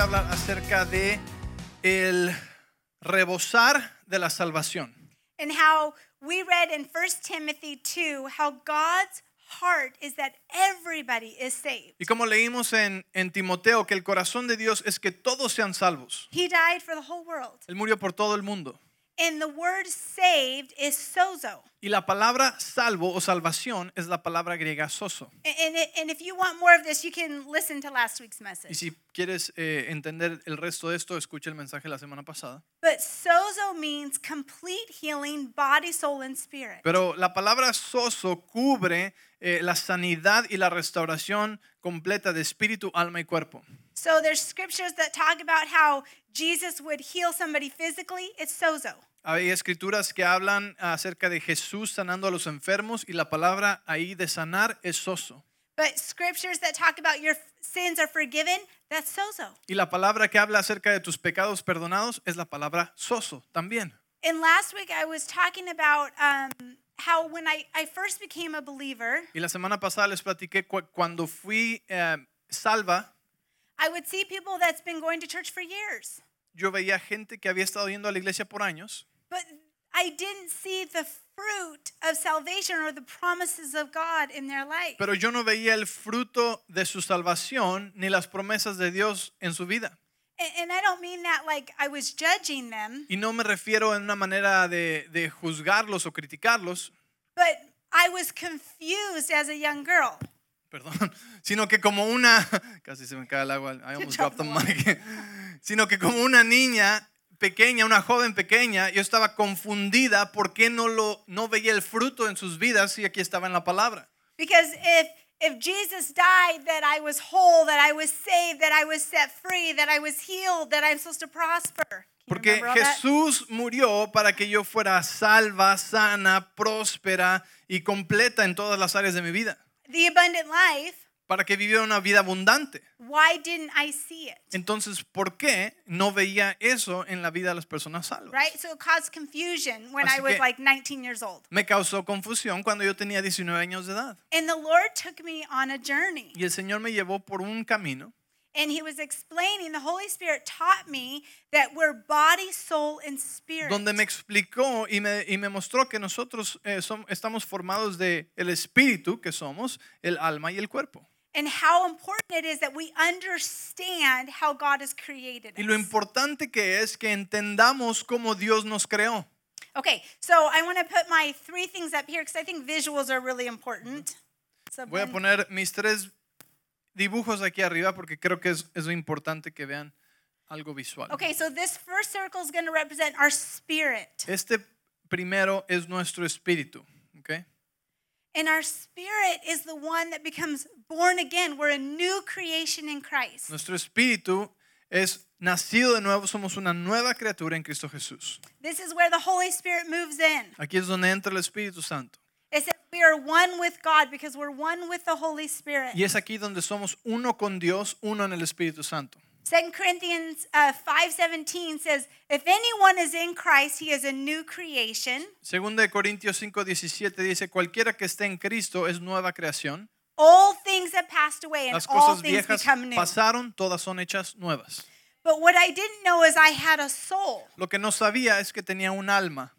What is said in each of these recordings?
de hablar acerca de el rebosar de la salvación. and how we read in 1 Timothy 2 how God's heart is that everybody is saved. Y como leímos en, en Timoteo, que el corazón de Dios es que todos sean salvos. He died for the whole world. Él murió por todo el mundo. And the word saved is sozo. Y la palabra salvo o salvación es la palabra griega sozo. And, and, it- and if you want more of this, you can listen to last week's Y si quieres eh, entender el resto de esto, escucha el mensaje la semana pasada. But sozo means complete healing, body, soul, and spirit. Pero la palabra sozo cubre eh, la sanidad y la restauración completa de espíritu, alma y cuerpo. So there's scriptures that talk about how Jesus would heal somebody physically. It's sozo. Hay escrituras que hablan acerca de Jesús sanando a los enfermos y la palabra ahí de sanar es soso. But scriptures that talk about your sins are forgiven, that's sozo. Y la palabra que habla acerca de tus pecados perdonados es la palabra soso también. And last week I was talking about um, how when I, I first became a believer, Y la semana pasada les platiqué cu- cuando fui eh, salva, I would see people that's been going to church for years. yo veía gente que había estado yendo a la iglesia por años, But I didn't see the fruit of salvation or the promises of God in their life. pero yo no veía el fruto de su salvación ni las promesas de Dios en su vida. And, and I don't mean that like I was judging them, Y no me refiero en una manera de, de juzgarlos o criticarlos, but I was confused as a young girl. perdón, sino que como una, casi se me cae el agua, I almost dropped the mic, sino que como una niña pequeña, una joven pequeña, yo estaba confundida por qué no, lo, no veía el fruto en sus vidas si aquí estaba en la palabra. Because if if Jesus died, that I was whole, that I was saved, that I was set free, that I was healed, that I'm supposed to prosper. Porque? Jesús murió para que yo fuera salva, sana, próspera y completa en todas las áreas de mi vida, The abundant life, para que viviera una vida abundante. why didn't I see it? Entonces, ¿por qué no veía eso en la vida de las personas salvas? Right? So it caused confusion when Así I was like 19 years old. Me causó confusión cuando yo tenía 19 años de edad. And the Lord took me on a journey. Y el Señor me llevó por un camino And he was explaining, the Holy Spirit taught me that we're body, soul, and spirit. donde me explicó y me, y me mostró que nosotros eh, estamos formados de el espíritu que somos, el alma y el cuerpo. And how important it is that we understand how God has created us. Y lo importante que es que entendamos cómo Dios nos creó. Okay, so I want to put my three things up here because I think visuals are really important. So Voy a poner mis tres dibujos aquí arriba porque creo que es, es importante que vean algo visual. okay, so this first circle is going to represent our spirit. Este primero es nuestro espíritu. ¿ok? And our spirit is the one that becomes born again. We're a new creation in Christ. Nuestro espíritu es nacido de nuevo, somos una nueva criatura en Cristo Jesús. This is where the Holy Spirit moves in. Aquí es donde entra el Espíritu Santo. It says we are one with God because we're one with the Holy Spirit. Y es aquí donde somos uno con Dios, uno en el Espíritu Santo. 2 Corinthians uh, 5:17 says, "If anyone is in Christ, he is a new creation. Segunda de Corintios 5:17 dice, cualquiera que esté en Cristo es nueva creación. All things have passed away and Las all cosas things viejas become new." pasaron, todas son hechas nuevas. But what I didn't know is I had a soul. Lo que no sabía es que tenía un alma.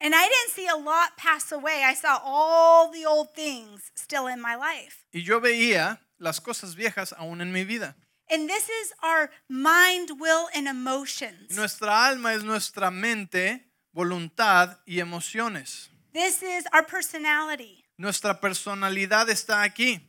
And I didn't see a lot pass away. I saw all the old things still in my life. Y yo veía las cosas viejas aún en mi vida. And this is our mind, will, and emotions. Nuestra alma es nuestra mente, voluntad y emociones. This is our personality. Nuestra personalidad está aquí.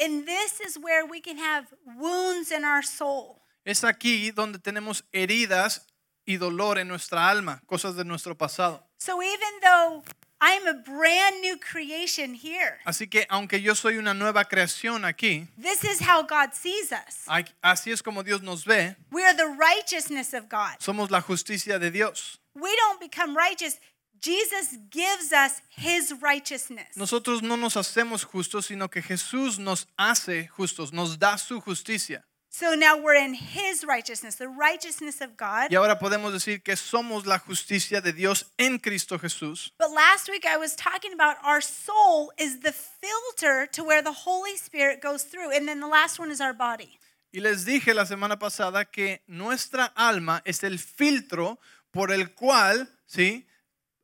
And this is where we can have wounds in our soul. Es aquí donde tenemos heridas y dolor en nuestra alma, cosas de nuestro pasado. So even though I'm a brand new creation here, Así que aunque yo soy una nueva creación aquí, this is how God sees us. así es como Dios nos ve, We are the righteousness of God. somos la justicia de Dios. We don't become righteous. Jesus gives us his righteousness. Nosotros no nos hacemos justos, sino que Jesús nos hace justos, nos da su justicia. So now we're in his righteousness, the righteousness of God. Y ahora podemos decir que somos la justicia de Dios en Cristo Jesús. But last week I was talking about our soul is the filter to where the Holy Spirit goes through. And then the last one is our body. Y les dije la semana pasada que nuestra alma es el filtro por el cual, ¿sí?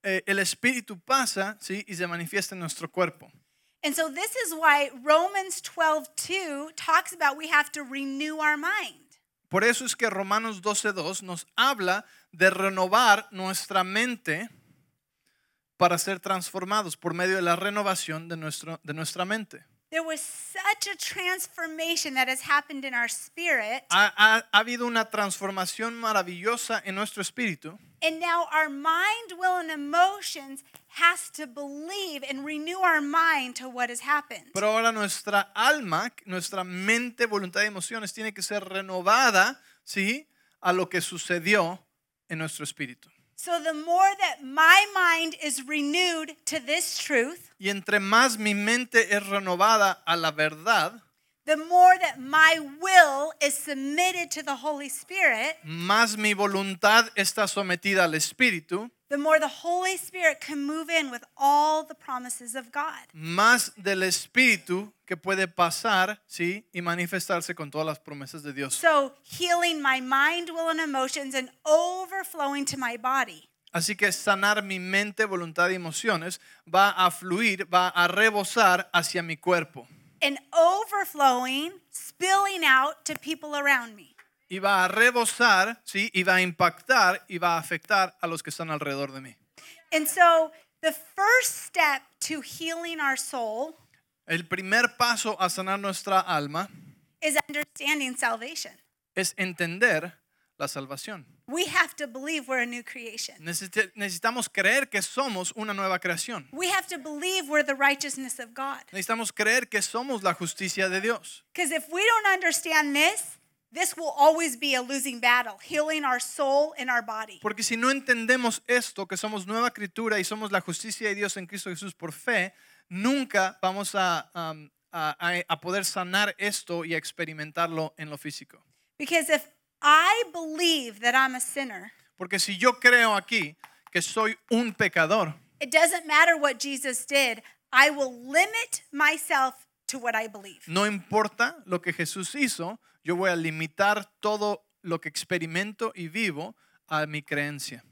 Eh, el espíritu pasa, ¿sí? Y se manifiesta en nuestro cuerpo. And so this is why Romans 12:2 talks about we have to renew our mind. Por eso es que Romanos 12.2 nos habla de renovar nuestra mente para ser transformados por medio de la renovación de, nuestro, de nuestra mente. There was such a transformation that has happened in our spirit, Ha, ha- ha habido una transformación maravillosa en nuestro espíritu and now our mind, will, and emotions has to believe and renew our mind to what has happened. Pero ahora nuestra alma, nuestra mente, voluntad y emociones tiene que ser renovada, ¿sí? A lo que sucedió en nuestro espíritu. So the more that my mind is renewed to this truth, Y entre más mi mente es renovada a la verdad, the more that my will is submitted to the Holy Spirit, más mi voluntad está sometida al espíritu, the more the Holy Spirit can move in with all the promises of God. más del espíritu que puede pasar, ¿sí? Y manifestarse con todas las promesas de Dios. So healing my mind, will, and emotions and overflowing to my body. Así que sanar mi mente, voluntad y emociones va a fluir, va a rebosar hacia mi cuerpo. and overflowing, spilling out to people around me. Y va a rebosar, ¿sí? Y va a impactar y va a afectar a los que están alrededor de mí. And so, the first step to healing our soul El primer paso a sanar nuestra alma is understanding salvation. es entender la salvación. We have to believe we're a new creation. Necesitamos creer que somos una nueva creación. We have to believe we're the righteousness of God. Necesitamos creer que somos la justicia de Dios. Because if we don't understand this, this will always be a losing battle, healing our soul and our body. Porque si no entendemos esto, que somos nueva criatura y somos la justicia de Dios en Cristo Jesús por fe, nunca vamos a, um, a- a- poder sanar esto y a experimentarlo en lo físico. Because if I believe that I'm a sinner, Porque si yo creo aquí que soy un pecador, it doesn't matter what Jesus did, I will limit myself to what I believe. no importa lo que Jesús hizo, yo voy a limitar todo lo que experimento y vivo a mi creencia.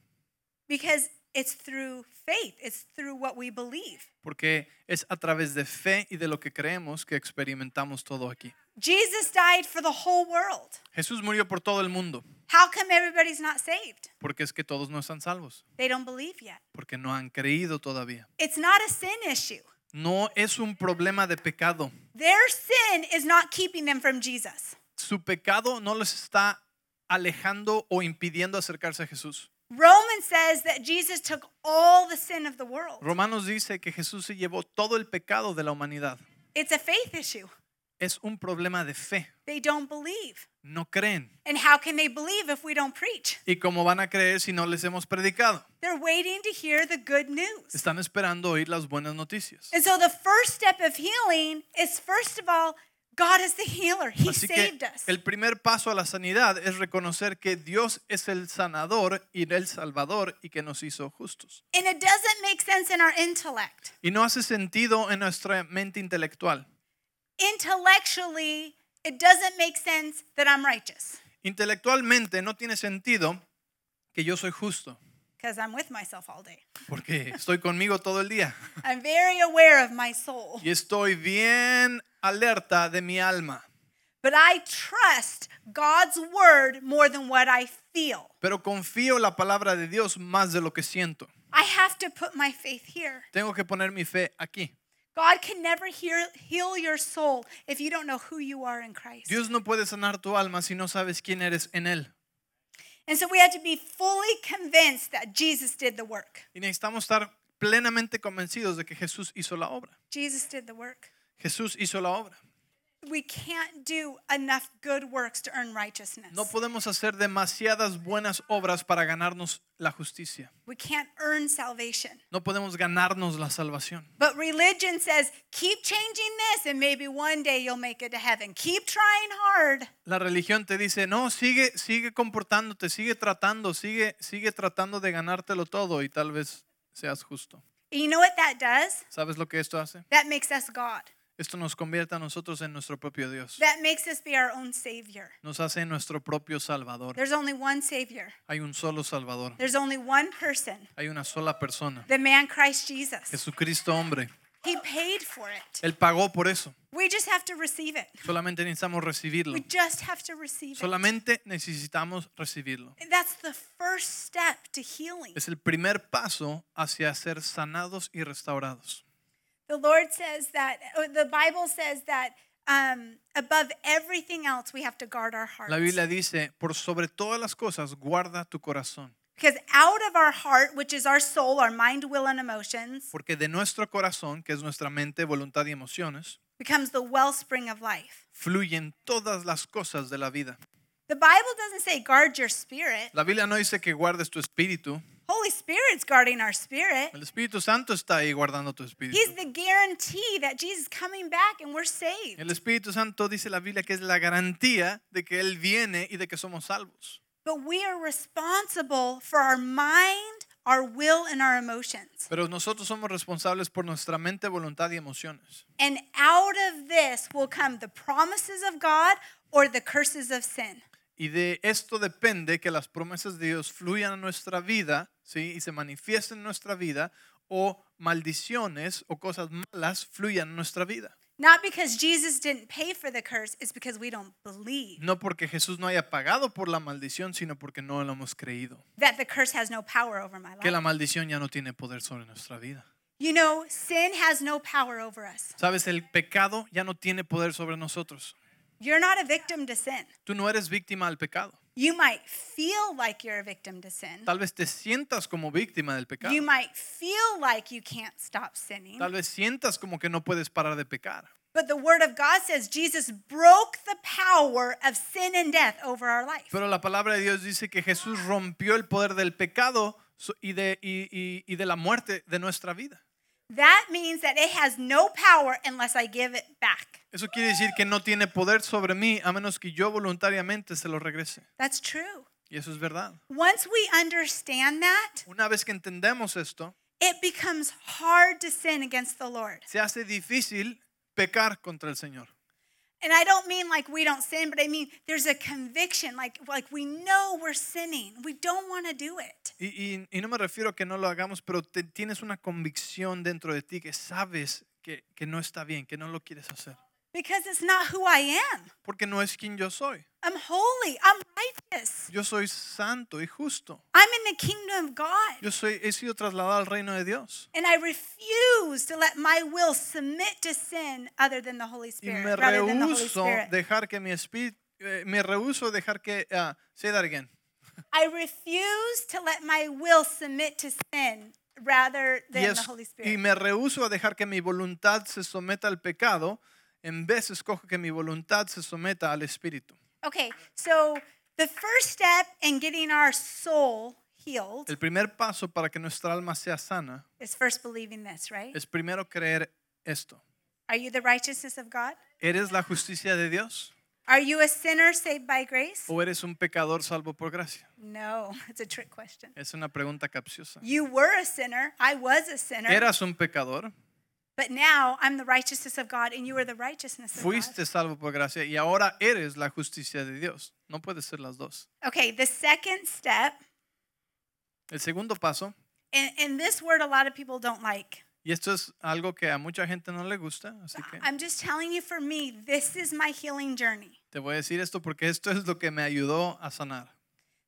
Because it's through faith, it's through what we believe. Porque es a través de fe y de lo que creemos que experimentamos todo aquí. Jesus died for the whole world. Jesús murió por todo el mundo, How come everybody's not saved? porque es que todos no están salvos, They don't believe yet. porque no han creído todavía. It's not a sin issue. No es un problema de pecado. Their sin is not keeping them from Jesus. Su pecado no les está alejando o impidiendo acercarse a Jesús. Romans says that Jesus took all the sin of the world. Romanos dice que Jesús se llevó todo el pecado de la humanidad. It's a faith issue. Es un problema de fe. They don't believe. No creen. And how can they believe if we don't preach? ¿Y cómo van a creer si no les hemos predicado? They're waiting to hear the good news. Están esperando oír las buenas noticias. And so the first step of healing is first of all, God is the healer. He Así que saved us. el primer paso a la sanidad es reconocer que Dios es el sanador y el salvador y que nos hizo justos. And it doesn't make sense in our intellect. Y no hace sentido en nuestra mente intelectual. Intellectually, it doesn't make sense that I'm righteous Intelectualmente no tiene sentido que yo soy justo, because I'm with myself all day. porque estoy conmigo todo el día I'm very aware of my soul. y estoy bien alerta de mi alma. But I trust God's word more than what I feel. Pero confío la palabra de Dios más de lo que siento. I have to put my faith here. Tengo que poner mi fe aquí. God can never heal, heal your soul if you don't know who you are in Christ. Dios no puede sanar tu alma si no sabes quién eres en Él. And so we have to be fully convinced that Jesus did the work. Y necesitamos estar plenamente convencidos de que Jesús hizo la obra. Jesus did the work. Jesús hizo la obra. We can't do enough good works to earn righteousness. No podemos hacer demasiadas buenas obras para ganarnos la justicia. We can't earn salvation. No podemos ganarnos la salvación. But religion says, keep changing this and maybe one day you'll make it to heaven. Keep trying hard. La religión te dice, no, sigue, sigue comportándote, sigue tratando, sigue, sigue tratando de ganártelo todo y tal vez seas justo. You know what that does? ¿Sabes lo que esto hace? That makes us God. Esto nos convierte a nosotros en nuestro propio Dios. That makes us be our own Savior. Nos hace nuestro propio Salvador. There's only one Savior, Hay un solo Salvador. there's only one person, Hay una sola persona. the man Christ Jesus. Jesucristo hombre. He paid for it. Él pagó por eso. We just have to receive it. Solamente necesitamos recibirlo. We just have to receive it. Solamente necesitamos recibirlo. That's the first step to healing. Es el primer paso hacia ser sanados y restaurados. The Lord says that, uh, the Bible says that um, above everything else, we have to guard our hearts. La Biblia dice, por sobre todas las cosas, guarda tu corazón. Because out of our heart, which is our soul, our mind, will, and emotions, Porque de nuestro corazón, que es nuestra mente, voluntad y emociones, becomes the wellspring of life. fluyen todas las cosas de la vida. The Bible doesn't say guard your spirit. La Biblia no dice que guardes tu espíritu. Holy Spirit's guarding our spirit. El Espíritu Santo está ahí guardando tu espíritu. He's the guarantee that Jesus is coming back and we're saved. El Espíritu Santo dice la Biblia que es la garantía de que Él viene y de que somos salvos. But we are responsible for our mind, our will, and our emotions. Pero nosotros somos responsables por nuestra mente, voluntad y emociones. And out of this will come the promises of God or the curses of sin. Y de esto depende que las promesas de Dios fluyan a nuestra vida, ¿sí? Y se manifiesten en nuestra vida, o maldiciones o cosas malas fluyan en nuestra vida. Not because Jesus didn't pay for the curse, it's because we don't believe No porque Jesús no haya pagado por la maldición, sino porque no lo hemos creído. that the curse has no power over my Que la life. maldición ya no tiene poder sobre nuestra vida. You know, sin has no power over us. Sabes, el pecado ya no tiene poder sobre nosotros. You're not a victim to sin. Tú no eres víctima del pecado. You might feel like you're a victim to sin. Tal vez te sientas como víctima del pecado. You might feel like you can't stop sinning. Tal vez sientas como que no puedes parar de pecar. But the Word of God says Jesus broke the power of sin and death over our life. Pero la palabra de Dios dice que Jesús rompió el poder del pecado y de, y- y- y de la muerte de nuestra vida. That means that it has no power unless I give it back. Eso quiere decir que no tiene poder sobre mí a menos que yo voluntariamente se lo regrese. That's true. Y eso es verdad. Once we understand that, Una vez que entendemos esto, it becomes hard to sin against the Lord. se hace difícil pecar contra el Señor. And I don't mean like we don't sin, but I mean there's a conviction, like like we know we're sinning. We don't want to do it. Y, y- y no me refiero a que no lo hagamos, pero te- tienes una convicción dentro de ti que sabes que, que no está bien, que no lo quieres hacer. Because it's not who I am. Porque no es quien yo soy. I'm holy. I'm righteous. Yo soy santo y justo. I'm in the kingdom of God. Yo soy, he sido trasladado al reino de Dios. And I refuse to let my will submit to sin other than the Holy Y Spirit. me the Holy rehuso dejar que mi espíritu, eh, me rehuso dejar que, ah, say that again. I refuse to let my will submit to sin rather than es- the Holy y Spirit. me rehuso a dejar que mi voluntad se someta al pecado. En vez escojo que mi voluntad se someta al espíritu. Okay, so the first step in getting our soul healed El primer paso para que nuestra alma sea sana is first believing this, right? es primero creer esto. Are you the righteousness of God? ¿Eres la justicia de Dios Are you a sinner saved by grace? o eres un pecador salvo por gracia? No, it's a trick question. Es una pregunta capciosa. You were a sinner. I was a sinner. Eras un pecador, But now I'm the righteousness of God and you are the righteousness of God. fuiste salvo por gracia y ahora eres la justicia de Dios. No puede ser las dos. Okay, the second step, El segundo paso, and, and this word a lot of people don't like. y esto es algo que a mucha gente no le gusta, así que I'm just telling you for me, this is my healing journey. te voy a decir esto porque esto es lo que me ayudó a sanar.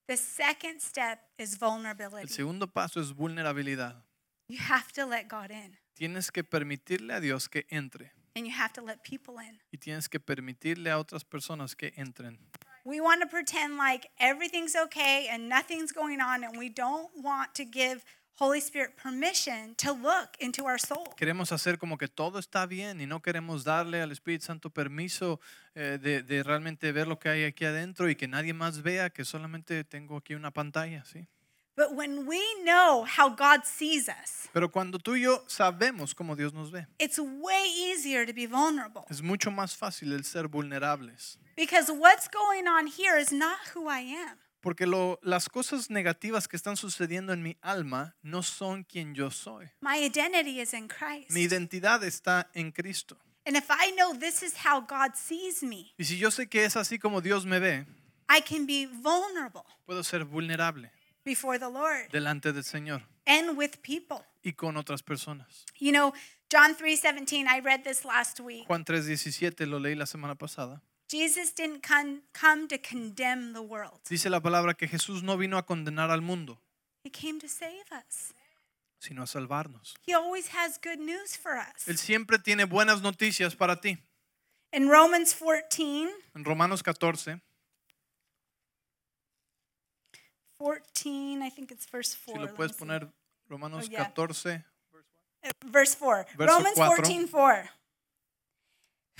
The second step is El vulnerability. segundo paso es vulnerabilidad. You have to let God in Tienes que permitirle a Dios que entre and you have to let people in. y tienes que permitirle a otras personas que entren. We want to pretend like everything's okay and nothing's going on, and we don't want to give Holy Spirit permission to look into our soul. Queremos hacer como que todo está bien y no queremos darle al Espíritu Santo permiso eh, de, de realmente ver lo que hay aquí adentro y que nadie más vea que solamente tengo aquí una pantalla, ¿sí? But when we know how God sees us, Pero cuando tú y yo sabemos cómo Dios nos ve, it's way easier to be vulnerable es mucho más fácil el ser vulnerables. because what's going on here is not who I am. Porque lo- las cosas negativas que están sucediendo en mi alma no son quien yo soy. My identity is in Christ. Mi identidad está en Cristo. And if I know this is how God sees me, Y si yo sé que es así como Dios me ve, I can be vulnerable puedo ser vulnerable before the Lord delante del Señor and with people. y con otras personas. You know, John 3:17, I read this last week. Juan 3:17 lo leí la semana pasada. Jesus didn't come, come to condemn the world. Dice la palabra que Jesús no vino a condenar al mundo, He came to save us. sino a salvarnos. He always has good news for us. Él siempre tiene buenas noticias para ti. In Romans 14, En Romanos 14, 14, I think it's verse 4. si lo puedes poner, Romanos Oh, yeah. 14, Uh, Verse 4. Verso Romans cuatro. 14, 4.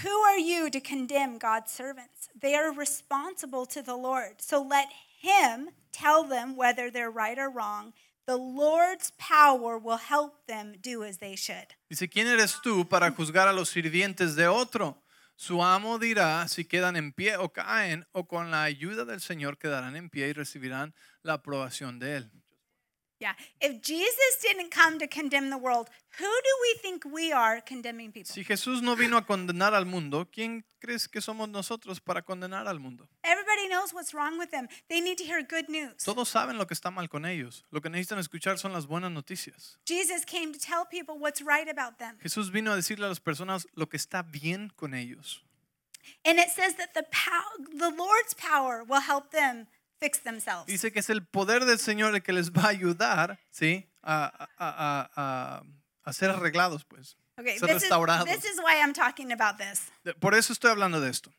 Who are you to condemn God's servants? They are responsible to the Lord. So let Him tell them whether they're right or wrong. The Lord's power will help them do as they should. Dice, ¿quién eres tú para juzgar a los sirvientes de otro? Su amo dirá si quedan en pie o caen, o con la ayuda del Señor quedarán en pie y recibirán la aprobación de Él. Yeah. If Jesus didn't come to condemn the world, who do we think we are condemning people? Si Jesús no vino a condenar al mundo, ¿quién crees que somos nosotros para condenar al mundo? Everybody knows what's wrong with them. They need to hear good news. Todos saben lo que está mal con ellos. Lo que necesitan escuchar son las buenas noticias. Jesus came to tell people what's right about them. Jesús vino a decirle a las personas lo que está bien con ellos. And it says that the pow- the Lord's power will help them fix themselves. Dice que es el poder del Señor el que les va a ayudar, ¿sí? A, a- a- a- a ser arreglados, pues. Okay, ser this is, restaurados. this is why I'm talking about this. Por eso estoy hablando de esto.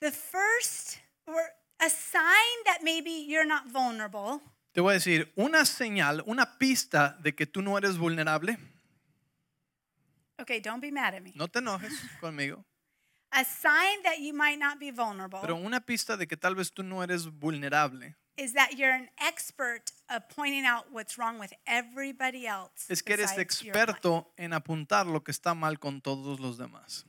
The first, or a sign that maybe you're not vulnerable, Te voy a decir, una señal, una pista de que tú no eres vulnerable, okay, don't be mad at me. no te enojes conmigo, A sign that you might not be vulnerable pero una pista de que tal vez tú no eres vulnerable is that you're an expert of pointing out what's wrong with everybody else. es que eres experto en apuntar lo que está mal con todos los demás.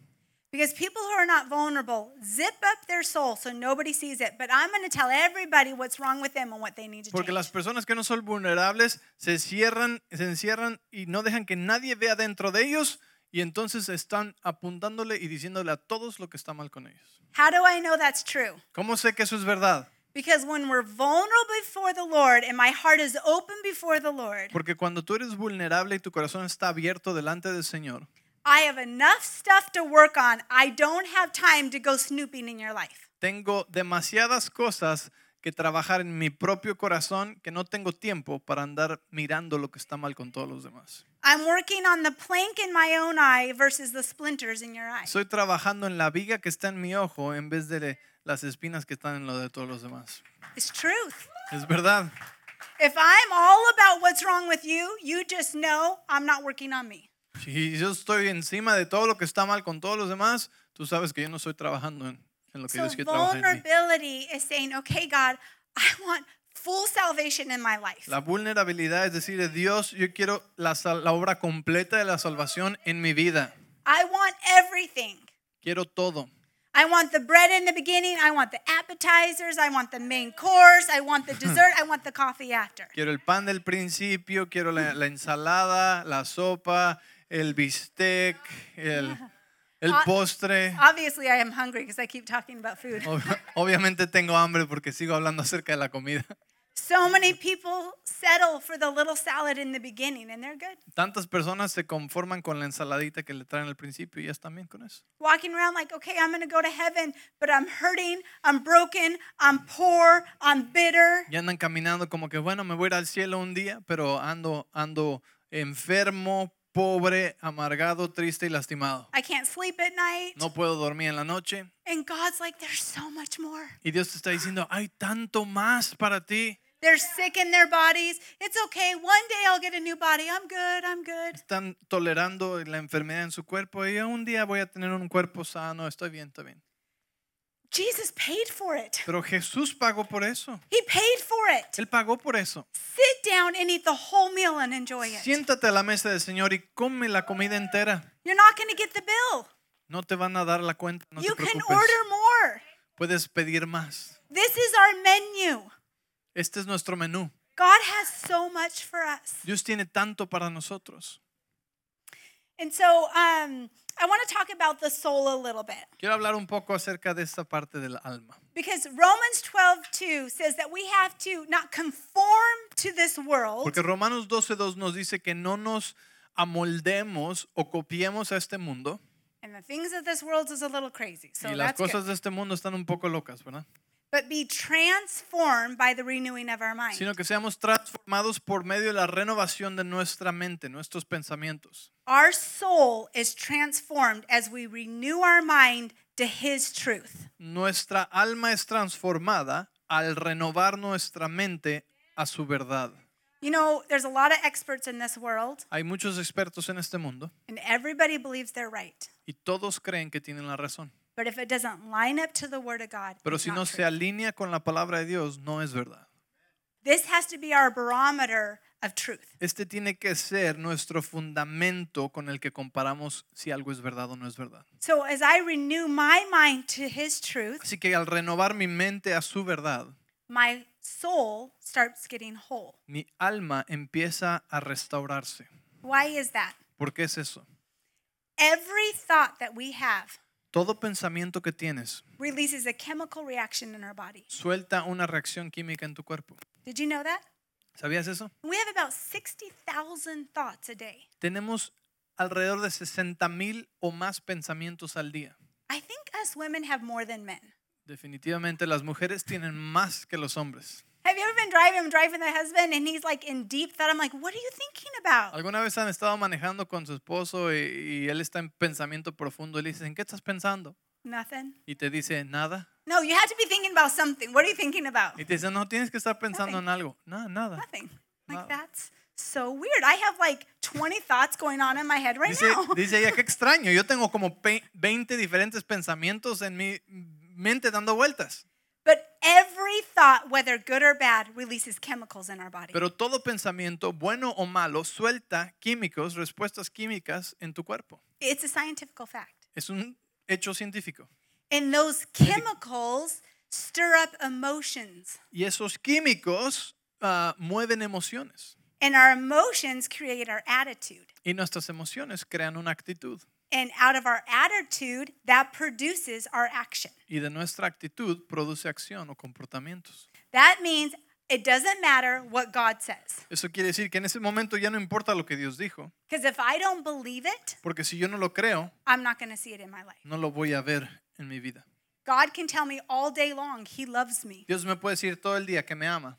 Because people who are not vulnerable zip up their soul so nobody sees it. But I'm going to tell everybody what's wrong with them and what they need to Porque change. las personas que no son vulnerables se cierran, se encierran y no dejan que nadie vea dentro de ellos y entonces están apuntándole y diciéndole a todos lo que está mal con ellos. How do I know that's true? ¿Cómo sé que eso es verdad? Because when we're vulnerable before the Lord and my heart is open before the Lord, Porque cuando tú eres vulnerable y tu corazón está abierto delante del Señor, I have enough stuff to work on. I don't have time to go snooping in your life. tengo demasiadas cosas que trabajar en mi propio corazón que no tengo tiempo para andar mirando lo que está mal con todos los demás. I'm working on the plank in my own eye versus the splinters in your eye. Trabajando en la viga que está en mi ojo en vez de las espinas que están en lo de todos los demás. It's truth. Es verdad. If I'm all about what's wrong with you, you just know I'm not working on me. Si yo estoy encima de todo lo que está mal con todos los demás, tú sabes que yo no estoy trabajando en, en lo que So Dios quiere trabajar en mí. vulnerability is saying, okay, God, I want full salvation in my life. La vulnerabilidad es decir, Dios, yo quiero la, la obra completa de la salvación en mi vida. I want everything. Quiero todo. I want the bread in the beginning. I want the appetizers. I want the main course. I want the dessert. I want the coffee after. Quiero el pan del principio, quiero la, la ensalada, la sopa, el bistec, el, el postre. Obviously, I am hungry because I keep talking about food. Obviamente tengo hambre porque sigo hablando acerca de la comida. So many people settle for the little salad in the beginning, and they're good. Tantas personas se conforman con la ensaladita que le traen al principio y ya están bien con eso. Walking around like, okay, I'm going to go to heaven, but I'm hurting, I'm broken, I'm poor, I'm bitter. Y andan caminando como que, bueno, me voy a ir al cielo un día, pero ando, ando enfermo, pobre, amargado, triste y lastimado. I can't sleep at night. No puedo dormir en la noche. And God's like, there's so much more. Y Dios te está diciendo, hay tanto más para ti. They're sick in their bodies. It's okay. One day I'll get a new body. I'm good. I'm good. Están tolerando la enfermedad en su cuerpo y un día voy a tener un cuerpo sano, estoy bien, estoy bien. Jesus paid for it. Pero Jesús pagó por eso. He paid for it. Él pagó por eso. Sit down and eat the whole meal and enjoy it. Siéntate a la mesa del Señor y come la comida entera. You're not going to get the bill. No te van a dar la cuenta, no te you can order more. Puedes pedir más. This is our menu. Este es nuestro menú. God has so much for us. Dios tiene tanto para nosotros. And so um, I want to talk about the soul a little bit. Quiero hablar un poco acerca de esta parte del alma. Because Romans 12, 2 says that we have to not conform to this world, Porque Romanos 12.2 nos dice que no nos amoldemos o copiemos a este mundo. and the things of this world is a little crazy. So y las that's good. cosas de este mundo están un poco locas, ¿verdad? But be transformed by the renewing of our mind. Sino que seamos transformados por medio de la renovación de nuestra mente, nuestros pensamientos. Our soul is transformed as we renew our mind to His truth. Nuestra alma es transformada al renovar nuestra mente a su verdad. You know, there's a lot of experts in this world, Hay muchos expertos en este mundo and everybody believes they're right. y todos creen que tienen la razón. But if it doesn't line up to the Word of God, Pero si no se alinea con la palabra de Dios, no es verdad. this has to be our barometer of truth. Este tiene que ser nuestro fundamento con el que comparamos si algo es verdad o no es verdad. So as I renew my mind to His truth, Así que al renovar mi mente a su verdad, my soul starts getting whole. mi alma empieza a restaurarse. Why is that? ¿Por qué es eso? Every thought that we have Todo pensamiento que tienes releases a chemical reaction in our body. suelta una reacción química en tu cuerpo. Did you know that? ¿Sabías eso? We have about 60,000 thoughts a day. Tenemos alrededor de 60 mil o más pensamientos al día. I think us women have more than men. Definitivamente las mujeres tienen más que los hombres. Have you ever been driving? I'm driving the husband, and he's like in deep thought. I'm like, what are you thinking about? ¿Alguna vez han estado manejando con su esposo y, y él está en pensamiento profundo y le dices, ¿en qué estás pensando? Nothing. Y te dice, nada. No, you have to be thinking about something. What are you thinking about? Y te dice, no, tienes que estar pensando en algo. No, nada. Nothing. Like that's so weird. I have like 20 thoughts going on in my head right Dice, now. dice ella, qué extraño. Yo tengo como pe- 20 diferentes pensamientos en mi mente dando vueltas. But every thought, whether good or bad, releases chemicals in our body. Pero todo pensamiento, bueno o malo, suelta químicos, respuestas químicas en tu cuerpo. It's a scientific fact. Es un hecho científico. And those chemicals stir up emotions. Y esos químicos ah, mueven emociones. And our emotions create our attitude. Y nuestras emociones crean una actitud. And out of our attitude, that produces our action. Y de nuestra actitud produce acción o comportamientos. That means it doesn't matter what God says. Eso quiere decir que en ese momento ya no importa lo que Dios dijo. Because if I don't believe it, Porque si yo no lo creo, I'm not going to see it in my life. no lo voy a ver en mi vida. God can tell me all day long He loves me. Dios me puede decir todo el día que me ama.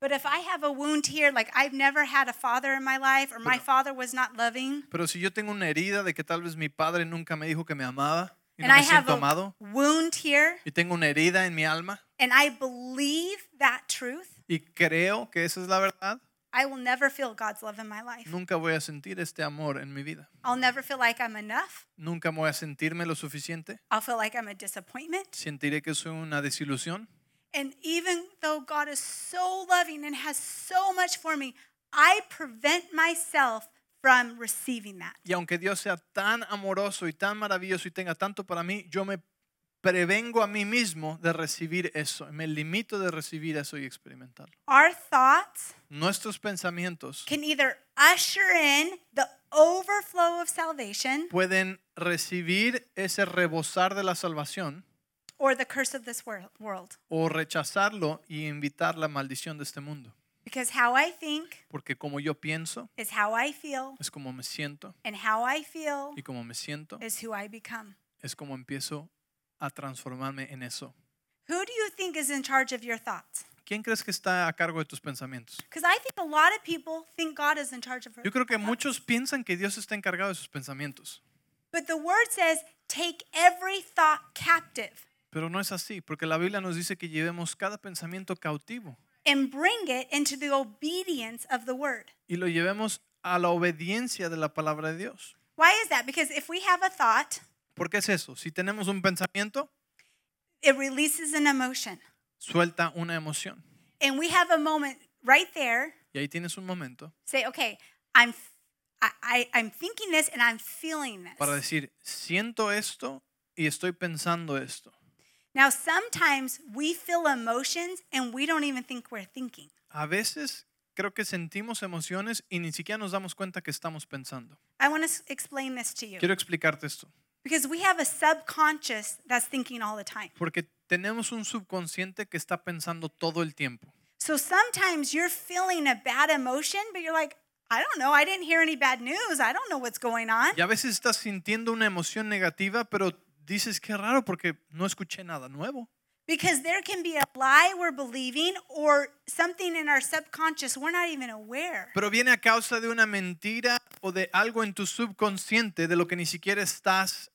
But if I have a wound here, like I've never had a father in my life, or my Pero- father was not loving, Pero si yo tengo una herida de que tal vez mi padre nunca me dijo que me amaba y and no I me have siento a amado, wound here, y tengo una herida en mi alma and I believe that truth, y creo que esa es la verdad, I will never feel God's love in my life. nunca voy a sentir este amor en mi vida. I'll never feel like I'm enough. Nunca voy a sentirme lo suficiente. I'll feel like I'm a disappointment. Sentiré que soy una desilusión. And even though God is so loving and has so much for me, I prevent myself from receiving that. Y aunque Dios sea tan amoroso y tan maravilloso y tenga tanto para mí, yo me prevengo a mí mismo de recibir eso. Me limito de recibir eso y experimentarlo. Our thoughts Nuestros pensamientos can either usher in the overflow of salvation pueden recibir ese rebosar de la salvación or the curse of this wor- world. o rechazarlo y invitar la maldición de este mundo. Because how I think Porque como yo pienso, is how I feel, es como me siento. and how I feel Y como me siento, is who I become. es como empiezo a transformarme en eso. Who do you think is in charge of your thoughts? ¿Quién crees que está a cargo de tus pensamientos? Because I think a lot of people think God is in charge of her. Yo creo que muchos piensan que Dios está encargado de sus pensamientos. But the word says, take every thought captive Pero no es así, porque la Biblia nos dice que llevemos cada pensamiento cautivo and bring it into the obedience of the word. y lo llevemos a la obediencia de la palabra de Dios. Why is that? Because if we have a thought, ¿Por qué es eso? Si tenemos un pensamiento, it releases an emotion. suelta una emoción. And we have a moment right there, Y ahí tienes un momento say, okay, I'm I, I, I'm thinking this and I'm feeling this. para decir, siento esto y estoy pensando esto. Now, sometimes we feel emotions and we don't even think we're thinking. A veces creo que sentimos emociones y ni siquiera nos damos cuenta que estamos pensando. I want to explain this to you Quiero explicarte esto. because we have a subconscious that's thinking all the time. Porque tenemos un subconsciente que está pensando todo el tiempo. So sometimes you're feeling a bad emotion, but you're like, I don't know. I didn't hear any bad news. I don't know what's going on. Y a veces estás sintiendo una emoción negativa, pero dices que raro porque no escuché nada nuevo. Because there can be a lie we're believing or something in our subconscious we're not even aware. Pero viene a causa de una mentira o de algo en tu subconsciente de lo que ni siquiera estás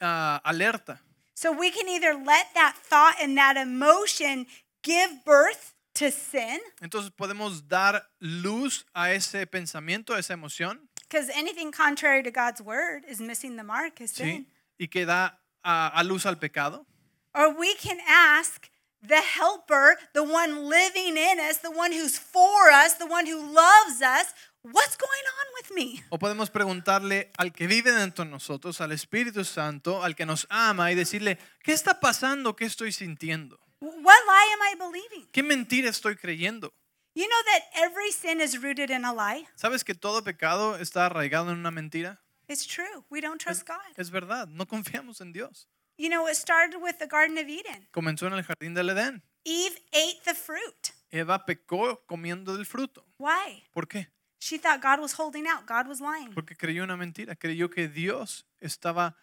ah, alerta. So we can either let that thought and that emotion give birth to sin, Entonces podemos dar luz a ese pensamiento, a esa emoción, because anything contrary to God's word is missing the mark, is sin. ¿sí? Y que da a, a luz al pecado. Or we can ask the helper, the one living in us, the one who's for us, the one who loves us, what's going on with me? O podemos preguntarle al que vive dentro de nosotros, al Espíritu Santo, al que nos ama y decirle, ¿qué está pasando? ¿Qué estoy sintiendo? What lie am I believing? ¿Qué mentira estoy creyendo? You know that every sin is rooted in a lie? ¿Sabes que todo pecado está arraigado en una mentira? It's true. We don't trust God. Es verdad, no confiamos en Dios. You know, it started with the Garden of Eden. Comenzó en el jardín del Edén. Eve ate the fruit. Eva pecó comiendo del fruto. Why? ¿Por qué? She thought God was holding out, God was lying. Porque creyó una mentira, creyó que Dios estaba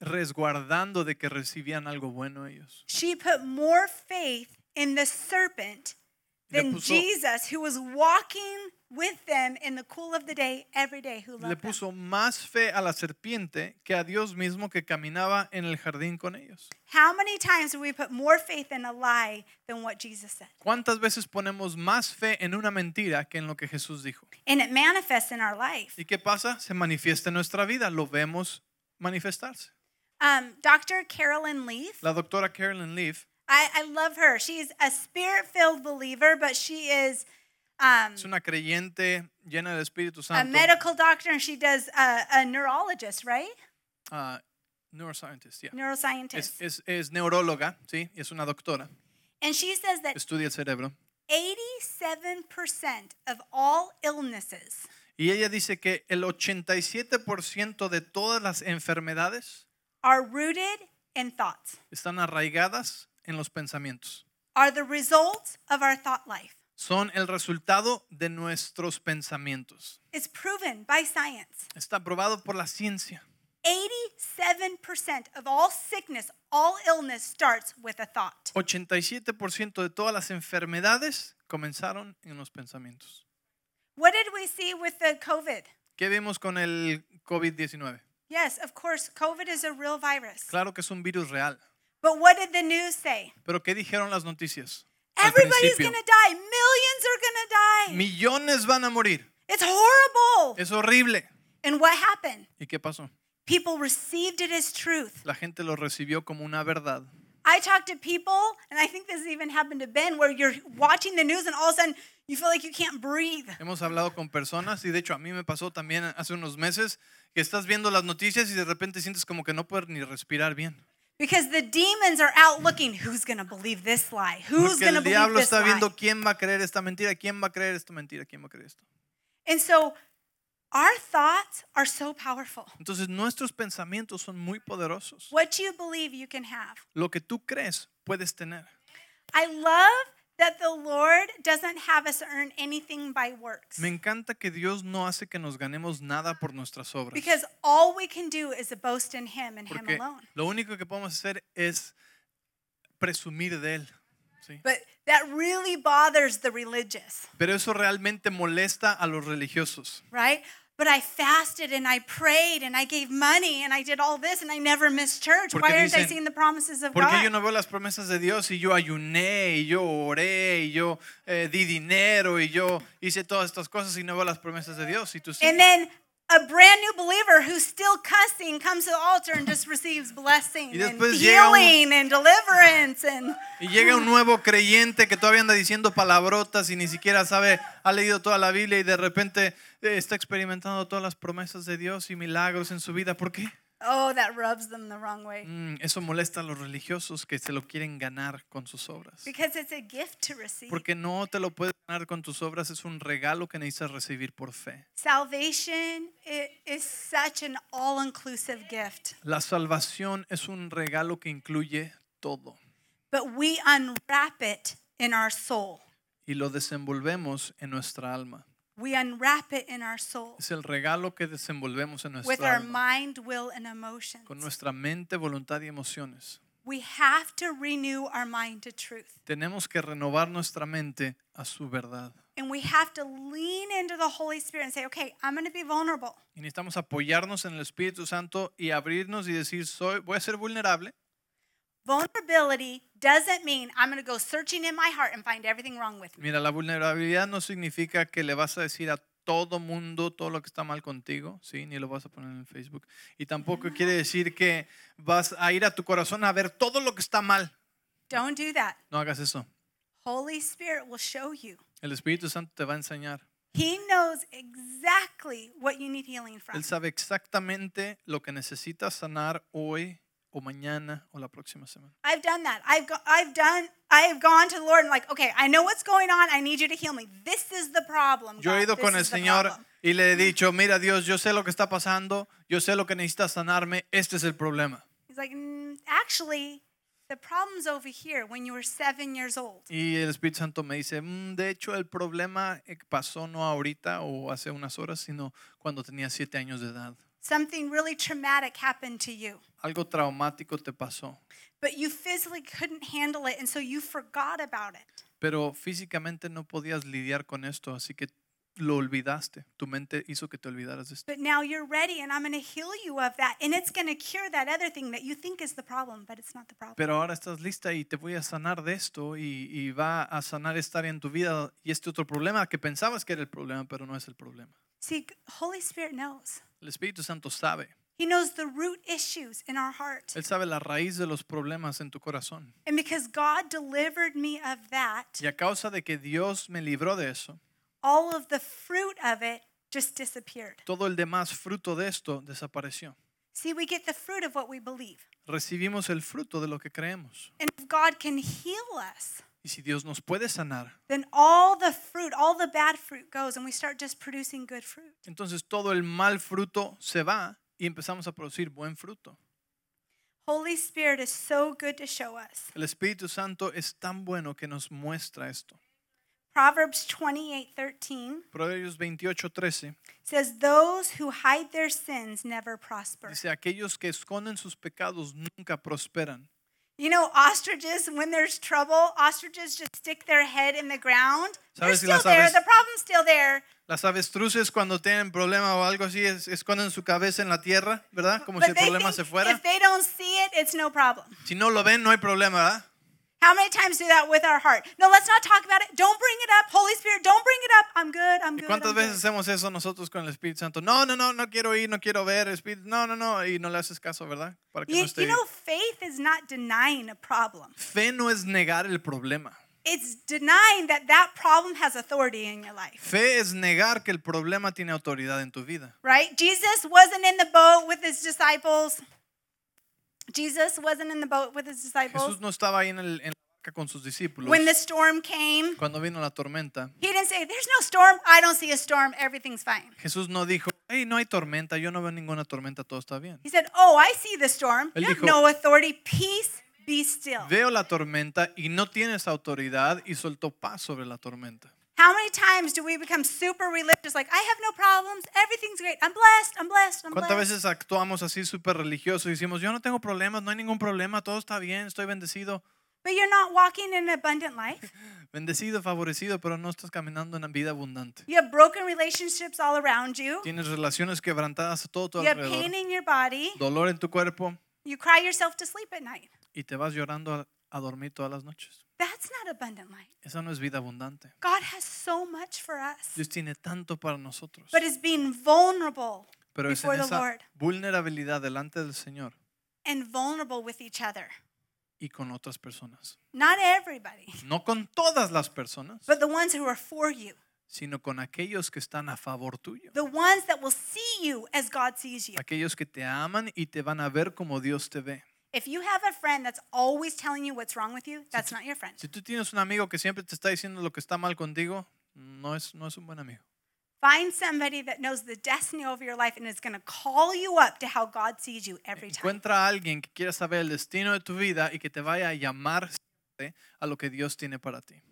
resguardando de que recibían algo bueno ellos. She put more faith in the serpent Le than puso- Jesus, who was walking with them in the cool of the day every day, who Le loved them. puso más fe a la serpiente que a Dios mismo que caminaba en el jardín con ellos. How many times do we put more faith in a lie than what Jesus said? ¿Cuántas veces ponemos más fe en una mentira que en lo que Jesús dijo? And it manifests in our life. ¿Y qué pasa? Se manifiesta en nuestra vida, lo vemos manifestarse. Um, Dr. Caroline Leaf, La doctora Caroline Leaf I, I love her. She's a spirit filled believer, but she is um, es una creyente llena del Espíritu Santo. a medical doctor and she does uh, a neurologist, right? ah, neuroscientist, yeah. Neuroscientist. es, es, es neuróloga, ¿sí? Es una doctora, and she says that estudia el cerebro. 87% of all illnesses Y ella dice que el 87% de todas las enfermedades are rooted in thoughts, están arraigadas en los pensamientos. are the result of our thought life. Son el resultado de nuestros pensamientos. It's proven by science. Está probado por la ciencia. 87% of all sickness, all illness starts with a thought. 87% de todas las enfermedades comenzaron en los pensamientos. What did we see with the COVID? ¿Qué vimos con el COVID-19? Yes, of course, COVID is a real virus. Claro que es un virus real. But what did the news say? Pero ¿qué dijeron las noticias? Al Everybody's principio, going to die. Millions are going to die. millones van a morir. It's horrible. Es horrible. And what happened? ¿Y qué pasó? People received it as truth. La gente lo recibió como una verdad. I talk to people, and I think this even happened to Ben, where you're watching the news and all of a sudden you feel like you can't breathe. Hemos hablado con personas y de hecho a mí me pasó también hace unos meses que estás viendo las noticias y de repente sientes como que no puedes ni respirar bien. Because the demons are out looking, who's going to believe this lie? Who's going to el believe diablo this está lie? viendo quién va a creer esta mentira, quién va a creer esta mentira, quién va a creer esto. And so our thoughts are so powerful. Entonces nuestros pensamientos son muy poderosos. What you believe, you can have. Lo que tú crees puedes tener. I love that the Lord doesn't have us earn anything by works. Me encanta que Dios no hace que nos ganemos nada por nuestras obras. Because all we can do is boast in Him and Him Porque alone. lo único que podemos hacer es presumir de Él. ¿sí? But that really bothers the religious, Pero eso realmente molesta a los religiosos. right? But I fasted and I prayed and I gave money and I did all this and I never missed church. Porque Why aren't I seeing the promises of Porque God? yo no veo las promesas de Dios y yo ayuné y yo oré y yo eh, di dinero y yo hice todas estas cosas y no veo las promesas de Dios y tú sí. And then a brand new believer who's still cussing comes to the altar and just receives blessing and llega un- healing and deliverance and Y llega un nuevo creyente que todavía anda diciendo palabrotas y ni siquiera sabe, ha leído toda la Biblia y de repente eh, está experimentando todas las promesas de Dios y milagros en su vida. ¿Por qué? Oh, that rubs them the wrong way. Mm, eso molesta a los religiosos que se lo quieren ganar con sus obras. Because it's a gift to receive. Porque no te lo puedes ganar con tus obras, es un regalo que necesitas recibir por fe. Salvation is such an all inclusive gift. La salvación es un regalo que incluye todo But we unwrap it in our soul. y lo desenvolvemos en nuestra alma. We unwrap it in our soul Es el regalo que desenvolvemos en with nuestra our alma, mind, will, and emotions. con nuestra mente, voluntad y emociones. We have to renew our mind to truth. Tenemos que renovar nuestra mente a su verdad. And we have to lean into the Holy Spirit and say, okay, I'm going to be vulnerable. Y necesitamos apoyarnos en el Espíritu Santo y abrirnos y decir, soy, voy a ser vulnerable. Vulnerability doesn't mean I'm going to go searching in my heart and find everything wrong with me. Mira, la vulnerabilidad no significa que le vas a decir a todo mundo todo lo que está mal contigo, ¿sí? Ni lo vas a poner en Facebook. Y tampoco quiere decir que vas a ir a tu corazón a ver todo lo que está mal. Don't do that. No hagas eso. Holy Spirit will show you. El Espíritu Santo te va a enseñar. He knows exactly what you need healing from. Él sabe exactamente lo que necesitas sanar hoy o mañana o la próxima semana. I've done that. I've go, I've done I have gone to the Lord and like, okay, I know what's going on. I need you to heal me. This is the problem. Yo he God. ido This con el is the Señor problem. y le he dicho, mira Dios, yo sé lo que está pasando, yo sé lo que necesitas sanarme, este es el problema. He's like, "Mm, actually, the problem's over here when you were seven years old. Y el Espíritu Santo me dice, "Mm, de hecho el problema eh, pasó no ahorita o hace unas horas, sino cuando tenía siete años de edad. Something really traumatic happened to you, Algo traumático te pasó, but you physically couldn't handle it, and so you forgot about it. pero físicamente no podías lidiar con esto, así que lo olvidaste. Tu mente hizo que te olvidaras de esto. But now you're ready, and I'm going to heal you of that, and it's going to cure that other thing that you think is the problem, but it's not the problem. Pero ahora estás lista y te voy a sanar de esto y, y va a sanar esta área en tu vida y este otro problema que pensabas que era el problema, pero no es el problema. See, Holy Spirit knows. El Espíritu Santo sabe. He knows the root issues in our heart. Él sabe la raíz de los problemas en tu corazón. And because God delivered me of that, Y a causa de que Dios me libró de eso, all of the fruit of it just disappeared. todo el demás fruto de esto desapareció. See, we get the fruit of what we believe. Recibimos el fruto de lo que creemos. And if God can heal us, Y si Dios nos puede sanar, then all the fruit, all the bad fruit goes, and we start just producing good fruit. entonces todo el mal fruto se va y empezamos a producir buen fruto. Holy Spirit is so good to show us. El Espíritu Santo es tan bueno que nos muestra esto. Proverbs 28 13 Proverbios 28, 13 says, Those who hide their sins never prosper. dice, aquellos que esconden sus pecados nunca prosperan. You know, ostriches, when there's trouble, ostriches just stick their head in the ground. They're ¿Sabes si still there. aves- The problem's still there. Las avestruces cuando tienen problema o algo así es- esconden su cabeza en la tierra, ¿verdad? Como si el problema se fuera. if they don't see it, it's no problem. Si no lo ven, no hay problema, ¿verdad? How many times do that with our heart? No, let's not talk about it. Don't bring it up. Holy Spirit, don't bring it up. I'm good. I'm good. cuántas I'm veces good. hacemos eso nosotros con el Espíritu Santo? No, no, no, no quiero ir, no quiero ver, Espíritu, no, no, no, y no le haces caso, ¿verdad? Para que no You, esté you know, faith is not denying a problem. Fe no es negar el problema. It's denying that that problem has authority in your life, Fe es negar que el problema tiene autoridad en tu vida. right? Jesus wasn't in the boat with his disciples. Jesus wasn't in the boat with his disciples. Jesús no estaba ahí en, el- en la barca con sus discípulos When the storm came, cuando vino la tormenta. he didn't say, There's no storm. I don't see a storm. Everything's fine. Jesús no dijo, hey, no hay tormenta, yo no veo ninguna tormenta, todo está bien. He said, Oh, I see the storm. Él You have dijo- no authority. Peace, be still. Veo la tormenta y no tienes autoridad y soltó paz sobre la tormenta. How many times do we become super religious? Like, I have no problems. Everything's great. I'm blessed. I'm blessed. I'm ¿Cuántas blessed. veces actuamos así súper religiosos y decimos, yo no tengo problemas, no hay ningún problema, todo está bien, estoy bendecido? But you're not walking in an abundant life. Bendecido, favorecido, pero no estás caminando en vida abundante. You have broken relationships all around you. Tienes relaciones quebrantadas a todo tu You have alrededor, pain in your body. dolor en tu cuerpo You cry yourself to sleep at night. y te vas llorando a, dormir todas las noches. That's not abundant life. Esa no es vida abundante. God has so much for us. Dios tiene tanto para nosotros. But it's being vulnerable Pero es en before the esa Lord vulnerabilidad delante del Señor and vulnerable with each other. y con otras personas. Not everybody, No con todas las personas, but the ones who are for you. sino con aquellos que están a favor tuyo. the ones that will see you as God sees you. Aquellos que te aman y te van a ver como Dios te ve. If you have a friend that's always telling you what's wrong with you, that's not your friend. Si tú tienes un amigo que siempre te está diciendo lo que está mal contigo, no es, no es un buen amigo. Find somebody that knows the destiny of your life and is going to call you up to how God sees you every time. Encuentra a alguien que quiera saber el destino de tu vida y que te vaya a llamar a lo que Dios tiene para ti.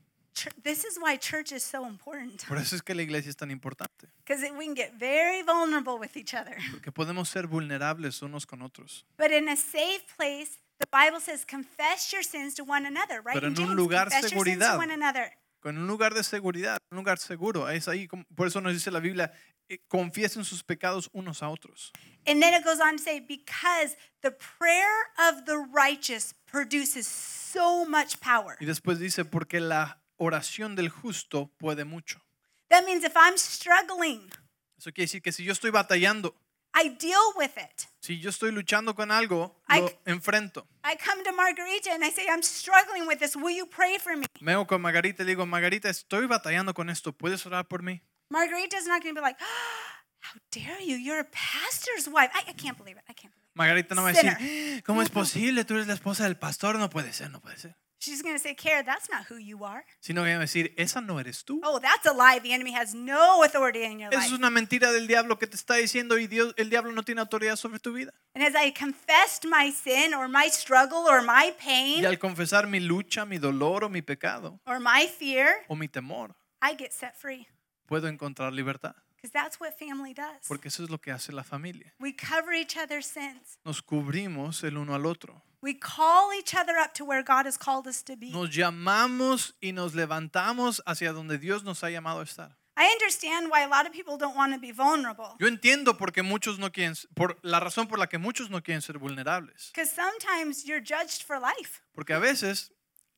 This is why church is so important Por eso es que la iglesia es tan importante, because we can get very vulnerable with each other. porque podemos ser vulnerables unos con otros. But in a safe place, the Bible says, confess your sins to one another, right? Pero In en un James, lugar confess your sins to seguridad. one another. Con un lugar de seguridad, un lugar seguro. Es ahí, por eso nos dice la Biblia, eh, confiesen sus pecados unos a otros. And then it goes on to say, because the prayer of the righteous produces so much power. Y después dice, porque la oración del justo puede mucho. That means if I'm struggling, Eso quiere decir que si yo estoy batallando, I deal with it. si yo estoy luchando con algo, I- lo enfrento. I come to Margarita and I say, I'm struggling with this. Will you pray for me? Me hago con Margarita y le digo, Margarita, estoy batallando con esto, ¿puedes orar por mí? Margarita's not going to be like, how dare you? You're a pastor's wife. I, I can't believe it. I can't believe it. Margarita no va a decir, "Ah, ¿cómo es posible? Tú eres la esposa del pastor, no puede ser, no puede ser. She's going to say, Kara, that's not who you are. Sino que va a decir, esa no eres tú. Oh, that's a lie. The enemy has no authority in your Esa life. es una mentira del diablo que te está diciendo y Dios, el diablo no tiene autoridad sobre tu vida. And as I confessed my sin or my struggle or my Y pain al confesar mi lucha, mi dolor o mi pecado or my fear, o mi temor, I get set free puedo encontrar libertad. because that's what family does. Porque eso es lo que hace la familia. We cover each other's sins. Nos cubrimos el uno al otro. We call each other up to where God has called us to be. Nos llamamos y nos levantamos hacia donde Dios nos ha llamado a estar. I understand why a lot of people don't want to be vulnerable. Yo entiendo por qué muchos no quieren, por la razón por la que muchos no quieren ser vulnerables. Because sometimes you're judged for life. Porque a veces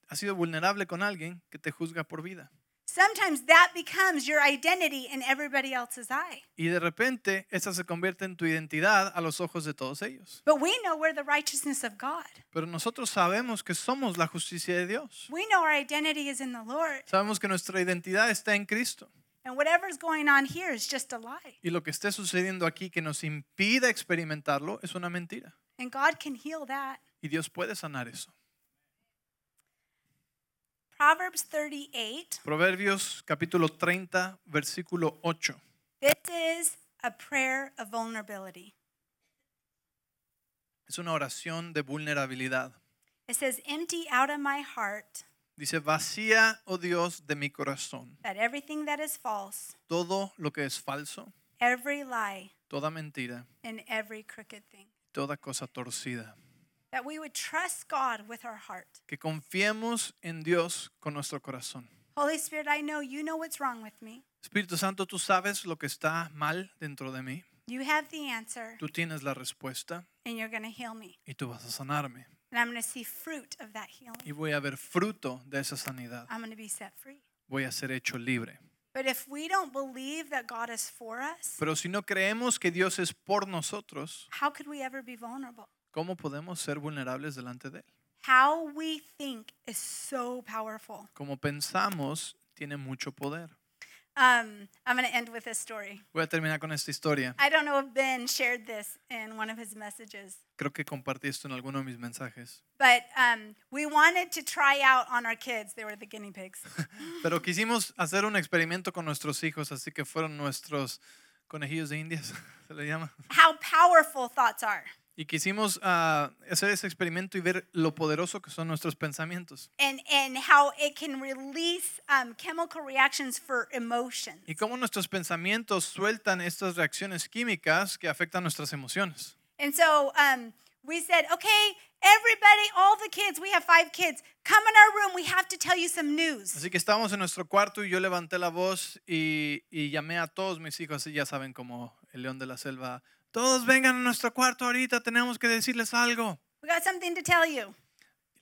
has sido vulnerable con alguien que te juzga por vida. Sometimes that becomes your identity in everybody else's eye. Y de repente esa se convierte en tu identidad a los ojos de todos ellos. But we know we're the righteousness of God. Pero nosotros sabemos que somos la justicia de Dios. We know our identity is in the Lord. Sabemos que nuestra identidad está en Cristo. And whatever's going on here is just a lie. Y lo que esté sucediendo aquí que nos impida experimentarlo es una mentira. And God can heal that. Y Dios puede sanar eso. Proverbs 38. Proverbios capítulo 30, versículo 8. This is a prayer of vulnerability. Es una oración de vulnerabilidad. It says, Empty out of my heart Dice, vacía, oh Dios, de mi corazón, that everything that is false, todo lo que es falso, every lie, toda mentira, and every crooked thing. toda cosa torcida. That we would trust God with our heart. Que confiemos en Dios con nuestro corazón. Holy Spirit, I know you know what's wrong with me. Espíritu Santo, tú sabes lo que está mal dentro de mí. You have the answer, Tú tienes la respuesta and you're going to heal me. y tú vas a sanarme. And I'm going to see fruit of that healing. Y voy a ver fruto de esa sanidad. I'm going to be set free. Voy a ser hecho libre. But if we don't believe that God is for us, Pero si no creemos que Dios es por nosotros, how could we ever be vulnerable? ¿Cómo podemos ser vulnerables delante de Él? How we think is so powerful. Como pensamos, tiene mucho poder. Um, I'm going to end with this story. Voy a terminar con esta historia. I don't know if Ben shared this in one of his messages, Creo que compartí esto en alguno de mis mensajes. but um, we wanted to try out on our kids. They were the guinea pigs. Pero quisimos hacer un experimento con nuestros hijos, así que fueron nuestros conejillos de indias, se le llama. How powerful thoughts are. Y quisimos ah, hacer ese experimento y ver lo poderoso que son nuestros pensamientos. And, and how it can release um, chemical reactions for emotions. Y cómo nuestros pensamientos sueltan estas reacciones químicas que afectan nuestras emociones. And so um, we said, okay, everybody, all the kids, we have five kids, come in our room. We have to tell you some news. Así que estábamos en nuestro cuarto y yo levanté la voz y, y llamé a todos mis hijos, y ya saben como el león de la selva. Todos vengan a nuestro cuarto ahorita, tenemos que decirles algo. We got something to tell you.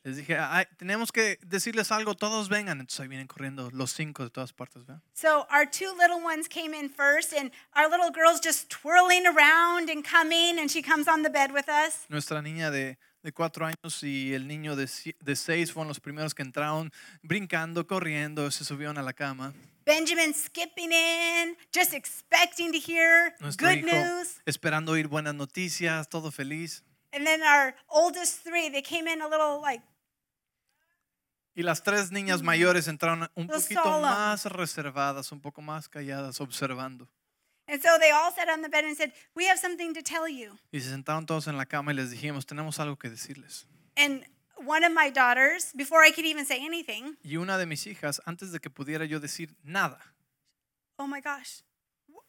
Les dije, "Ay, tenemos que decirles algo, todos vengan. Entonces ahí vienen corriendo los cinco de todas partes. ¿verdad? So our two little ones came in first, and our little girl's just twirling around and coming, and she comes on the bed with us. Nuestra niña de de cuatro años y el niño de, de seis fueron los primeros que entraron brincando, corriendo, se subieron a la cama. Benjamin skipping in, just expecting to hear Nuestro good hijo news. esperando oír buenas noticias, todo feliz. And then our oldest three, they came in a little like, Y las tres niñas mm. mayores entraron un poquito solemn. más reservadas, un poco más calladas, observando. and so they all sat on the bed and said, We have something to tell you. Y se sentaron todos en la cama y les dijimos, tenemos algo que decirles. And one of my daughters, before I could even say anything, Y una de mis hijas, antes de que pudiera yo decir nada, oh my gosh,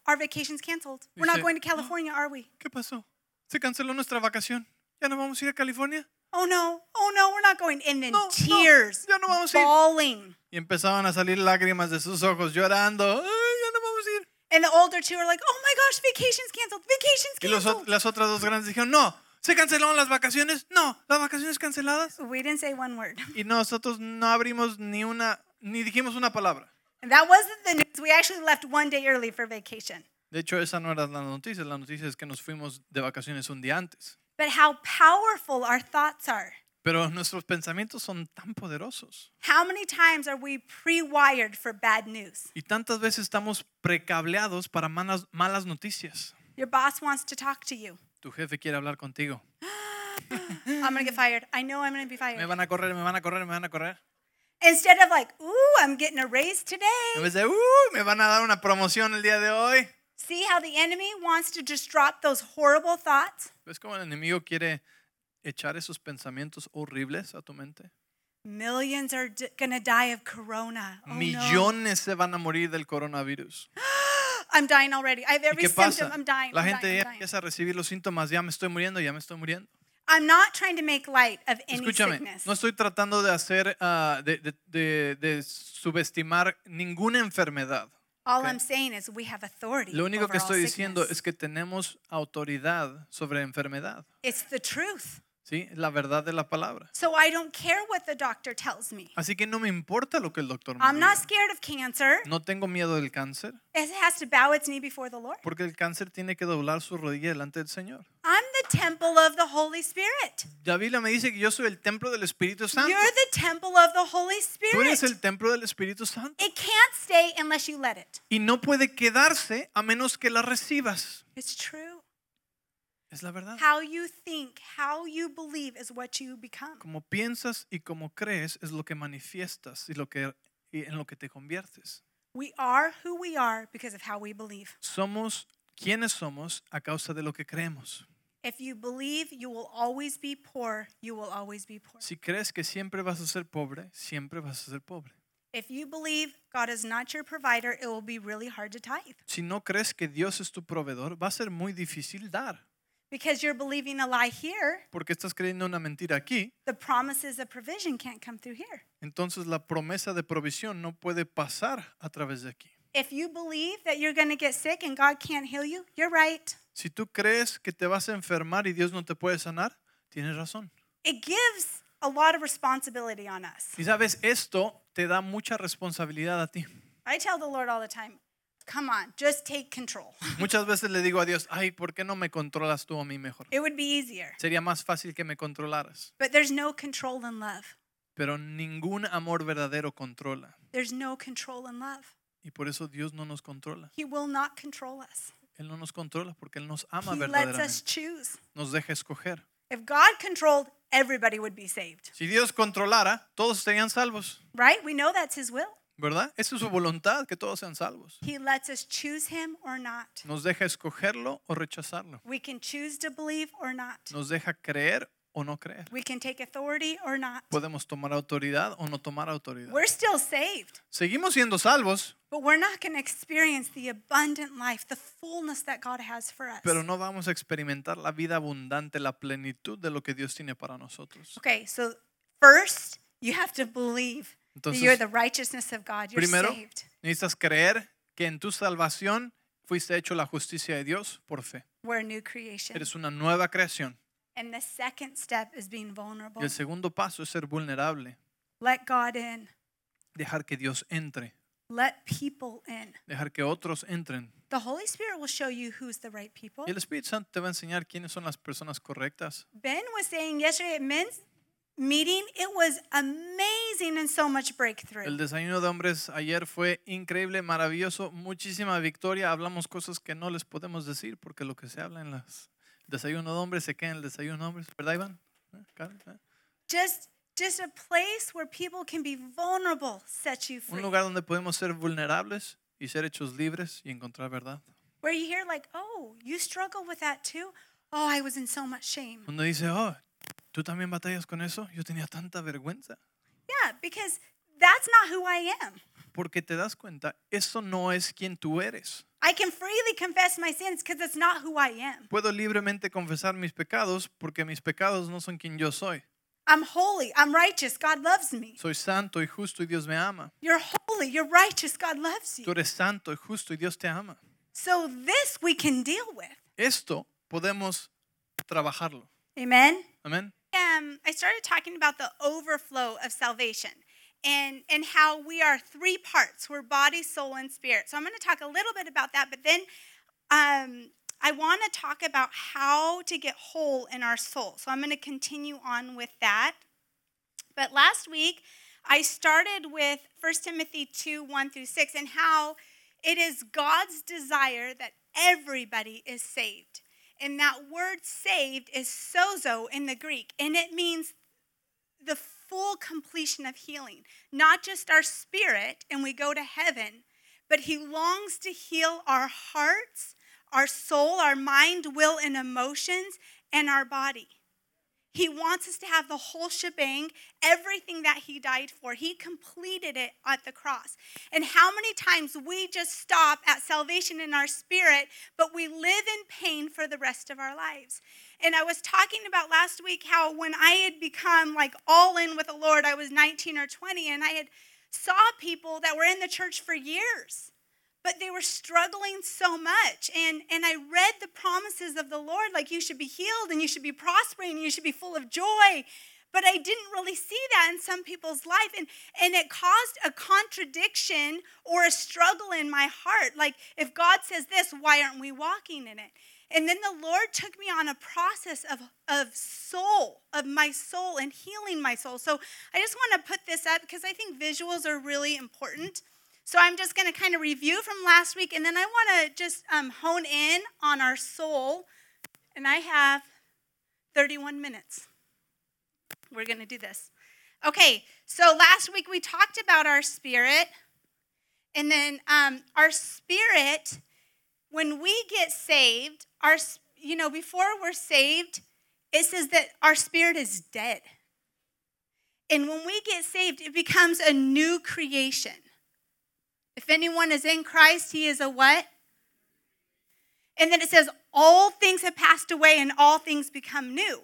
our vacation's canceled. We're not Dice, going to California, are we? ¿qué pasó? ¿Se canceló nuestra vacación? ¿Ya no vamos a ir a California? Oh no, oh no, we're not going. And then No, no, tears, ya no vamos a ir. bawling. Y empezaban a salir lágrimas de sus ojos, llorando. Ay, ya no vamos a ir. And the older two are like, oh my gosh, vacation's canceled, vacation's Y los ot- las otras dos grandes dijeron, no, ¿se cancelaron las vacaciones? No, las vacaciones canceladas. We didn't say one word. Y nosotros no abrimos ni una, ni dijimos una palabra. And that wasn't the news. We actually left one day early for vacation. De hecho, esa no era la noticia. La noticia es que nos fuimos de vacaciones un día antes. But how powerful our thoughts are. Pero nuestros pensamientos son tan poderosos. How many times are we pre wired for bad news? Y tantas veces estamos precableados para malas, malas noticias. Your boss wants to talk to you. Tu jefe quiere hablar contigo. I'm going to get fired. I know I'm going to be Me fired. van a correr, me van a correr, me van a correr. Instead of like, ooh, I'm getting a raise En today. vez de, "Uh, me van a dar una promoción el día de hoy. See how the enemy wants to just drop those horrible thoughts? ¿Ves cómo el enemigo quiere echar esos pensamientos horribles a tu mente? Millions are going to die of corona. Oh, no. Millones se van a morir del coronavirus. I'm dying already. I have ¿Y every qué pasa? symptom. I'm dying. La I'm gente dying, ya I'm dying. empieza a recibir los síntomas, ya me estoy muriendo, ya me estoy muriendo. I'm not trying to make light of any Escúchame, sickness. no estoy tratando de hacer, ah, de, de- de- de subestimar ninguna enfermedad. All. I'm saying is we have authority. Lo único over que all estoy diciendo sickness. es que tenemos autoridad sobre enfermedad. It's the truth. ¿Sí? La verdad de la palabra. So I don't care what the doctor tells me. Así que no me importa lo que el doctor me I'm not diga. scared of cancer. No tengo miedo del cáncer, It has to bow its knee before the Lord. porque el cáncer tiene que doblar su rodilla delante del Señor. I'm the temple of the Holy Spirit. La Biblia me dice que yo soy el templo del Espíritu Santo. You're the temple of the Holy Tú eres Spirit. el templo del Espíritu Santo. It can't stay unless you let it. Y no puede quedarse a menos que la recibas. It's true. Es la verdad. How you think, how you believe is what you become. Como piensas y como crees es lo que manifiestas y, lo que, y en lo que te conviertes. We are who we are because of how we believe. Somos quienes somos a causa de lo que creemos. If you believe you will always be poor, you will always be poor. Si crees que siempre vas a ser pobre, siempre vas a ser pobre. If you believe God is not your provider, it will be really hard to tithe Si no crees que Dios es tu proveedor, va a ser muy difícil dar. Because you're believing a lie here. Porque estás creyendo una mentira aquí. The promises of provision can't come through here. Entonces la promesa de provisión no puede pasar a través de aquí. If you believe that you're going to get sick and God can't heal you, you're right. Si tú crees que te vas a enfermar y Dios no te puede sanar, tienes razón. It gives a lot of responsibility on us. Y sabes, esto te da mucha responsabilidad a ti. I tell the Lord all the time, come on, just take control. Muchas veces le digo a Dios, ay, ¿por qué no me controlas tú a mí mejor? It would be easier. Sería más fácil que me controlaras. But there's no control in love. Pero ningún amor verdadero controla. There's no control in love. Y por eso Dios no nos controla. He will not control us. Él no nos controla porque Él nos ama He lets us choose. Nos deja escoger. If God controlled, everybody would be saved, Si Dios controlara, todos serían salvos. right? We know that's His will. ¿Verdad? Esa es su voluntad, que todos sean salvos. He lets us choose Him or not. Nos deja escogerlo o rechazarlo. We can choose to believe or not. Nos deja creer o no creer. We can take authority or not. Podemos tomar autoridad o no tomar autoridad. We're still saved, Seguimos siendo salvos, but we're not going to experience the abundant life, the fullness that God has for us. pero no vamos a experimentar la vida abundante, la plenitud de lo que Dios tiene para nosotros. Okay, so first, you have to believe Entonces, you're the righteousness of God. You're Primero, saved. necesitas creer que en tu salvación fuiste hecho la justicia de Dios por fe. We're a new creation. Eres una nueva creación. And the second step is being vulnerable. Y el segundo paso es ser vulnerable, Let God in. dejar que Dios entre. let people in. dejar que otros entren. The Holy Spirit will show you who's the right people. Y el Espíritu Santo te va a enseñar quiénes son las personas correctas. Ben was saying yesterday at men's meeting, it was amazing and so much breakthrough. El desayuno de hombres ayer fue increíble, maravilloso, muchísima victoria. Hablamos cosas que no les podemos decir porque lo que se habla en las desayuno de hombres se queda en el desayuno de hombres, ¿verdad, Iván? ¿Eh, ¿Eh? Just just a place where people can be vulnerable set you free. Un lugar donde podemos ser vulnerables y ser hechos libres y encontrar verdad. Where you hear like, "Oh, you struggle with that too?" Oh, I was in so much shame. Donde dice, oh, ¿tú también batallas con eso? Yo tenía tanta vergüenza. Yeah, because that's not who I am. Porque te das cuenta, eso no es quien tú eres. I can freely confess my sins because it's not who I am. Puedo libremente confesar mis pecados porque mis pecados no son quien yo soy. I'm holy, I'm righteous, God loves me. Soy santo y justo y Dios me ama. You're holy, you're righteous, God loves Tú you. eres santo y justo y Dios te ama. So this we can deal with. Esto podemos trabajarlo. Amen. Amén. Um, I started talking about the overflow of salvation and, and how we are three parts we're body, soul, and spirit. So I'm going to talk a little bit about that, but then um, I want to talk about how to get whole in our soul. So I'm going to continue on with that. But last week, I started with 1 Timothy 2 1 through 6 and how it is God's desire that everybody is saved. And that word saved is sozo in the Greek, and it means the full completion of healing, not just our spirit and we go to heaven, but He longs to heal our hearts, our soul, our mind, will, and emotions, and our body. He wants us to have the whole shebang, everything that He died for. He completed it at the cross. And how many times we just stop at salvation in our spirit, but we live in pain for the rest of our lives. And I was talking about last week how when I had become like all in with the Lord, I was 19 or 20, and I had saw people that were in the church for years but they were struggling so much. And and i read the promises of the lord like you should be healed and you should be prospering and you should be full of joy. But i didn't really see that in some people's life. And and it caused a contradiction or a struggle in my heart. Like if god says this why aren't we walking in it? And then the lord took me on a process of of soul of my soul and healing my soul. So i just want to put this up because i think visuals are really important so I'm just going to kind of review from last week, and then I want to just um, hone in on our soul. And I have 31 minutes. We're going to do this. Okay, so last week we talked about our spirit, and then um, our spirit, when we get saved, our you know before we're saved, it says that our spirit is dead. And when we get saved, it becomes a new creation. If anyone is in Christ, he is a what? And then it says, all things have passed away and all things become new.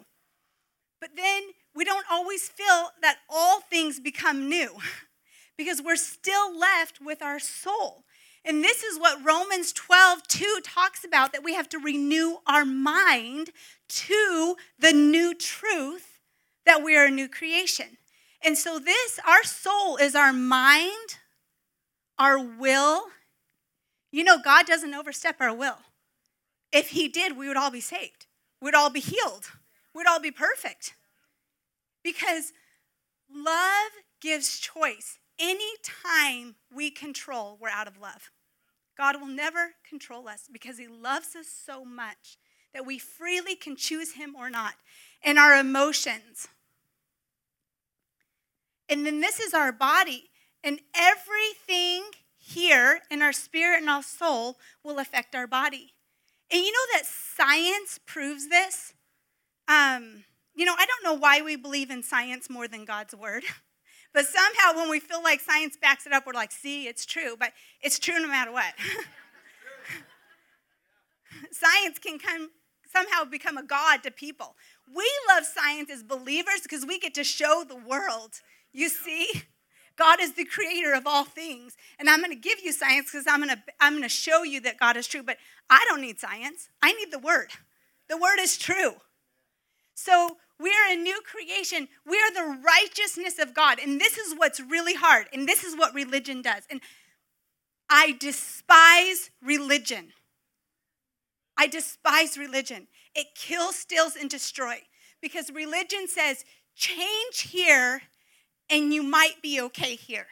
But then we don't always feel that all things become new because we're still left with our soul. And this is what Romans 12, 2 talks about that we have to renew our mind to the new truth that we are a new creation. And so, this, our soul is our mind, our will. You know, God doesn't overstep our will. If He did, we would all be saved, we'd all be healed, we'd all be perfect. Because love gives choice. Anytime we control, we're out of love. God will never control us because He loves us so much that we freely can choose Him or not. And our emotions. And then this is our body. And everything here in our spirit and our soul will affect our body. And you know that science proves this? Um, you know, I don't know why we believe in science more than God's word. But somehow, when we feel like science backs it up, we're like, see, it's true. But it's true no matter what. science can come, somehow become a god to people. We love science as believers because we get to show the world. You see? God is the creator of all things. And I'm going to give you science because I'm going to I'm going to show you that God is true, but I don't need science. I need the word. The word is true. So, we are a new creation. We are the righteousness of God. And this is what's really hard. And this is what religion does. And I despise religion. I despise religion. It kills, steals, and destroys because religion says change here and you might be okay here.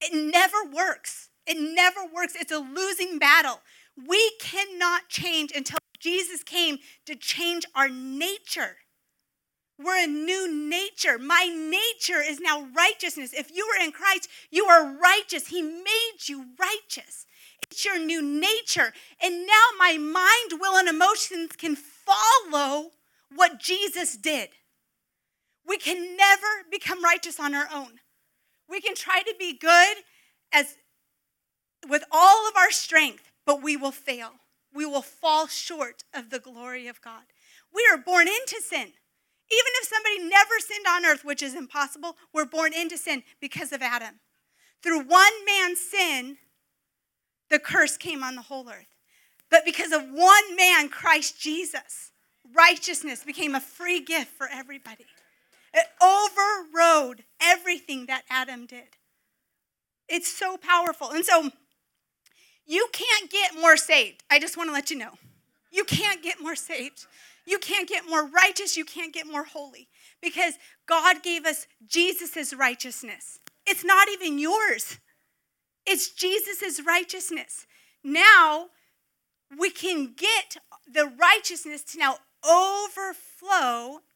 It never works. It never works. It's a losing battle. We cannot change until Jesus came to change our nature. We're a new nature. My nature is now righteousness. If you are in Christ, you are righteous. He made you righteous. It's your new nature. And now my mind, will, and emotions can follow what Jesus did. We can never become righteous on our own. We can try to be good as with all of our strength, but we will fail. We will fall short of the glory of God. We are born into sin. Even if somebody never sinned on earth, which is impossible, we're born into sin because of Adam. Through one man's sin, the curse came on the whole earth. But because of one man, Christ Jesus, righteousness became a free gift for everybody. It overrode everything that Adam did. It's so powerful. And so you can't get more saved. I just want to let you know. You can't get more saved. You can't get more righteous. You can't get more holy because God gave us Jesus' righteousness. It's not even yours, it's Jesus' righteousness. Now we can get the righteousness to now overflow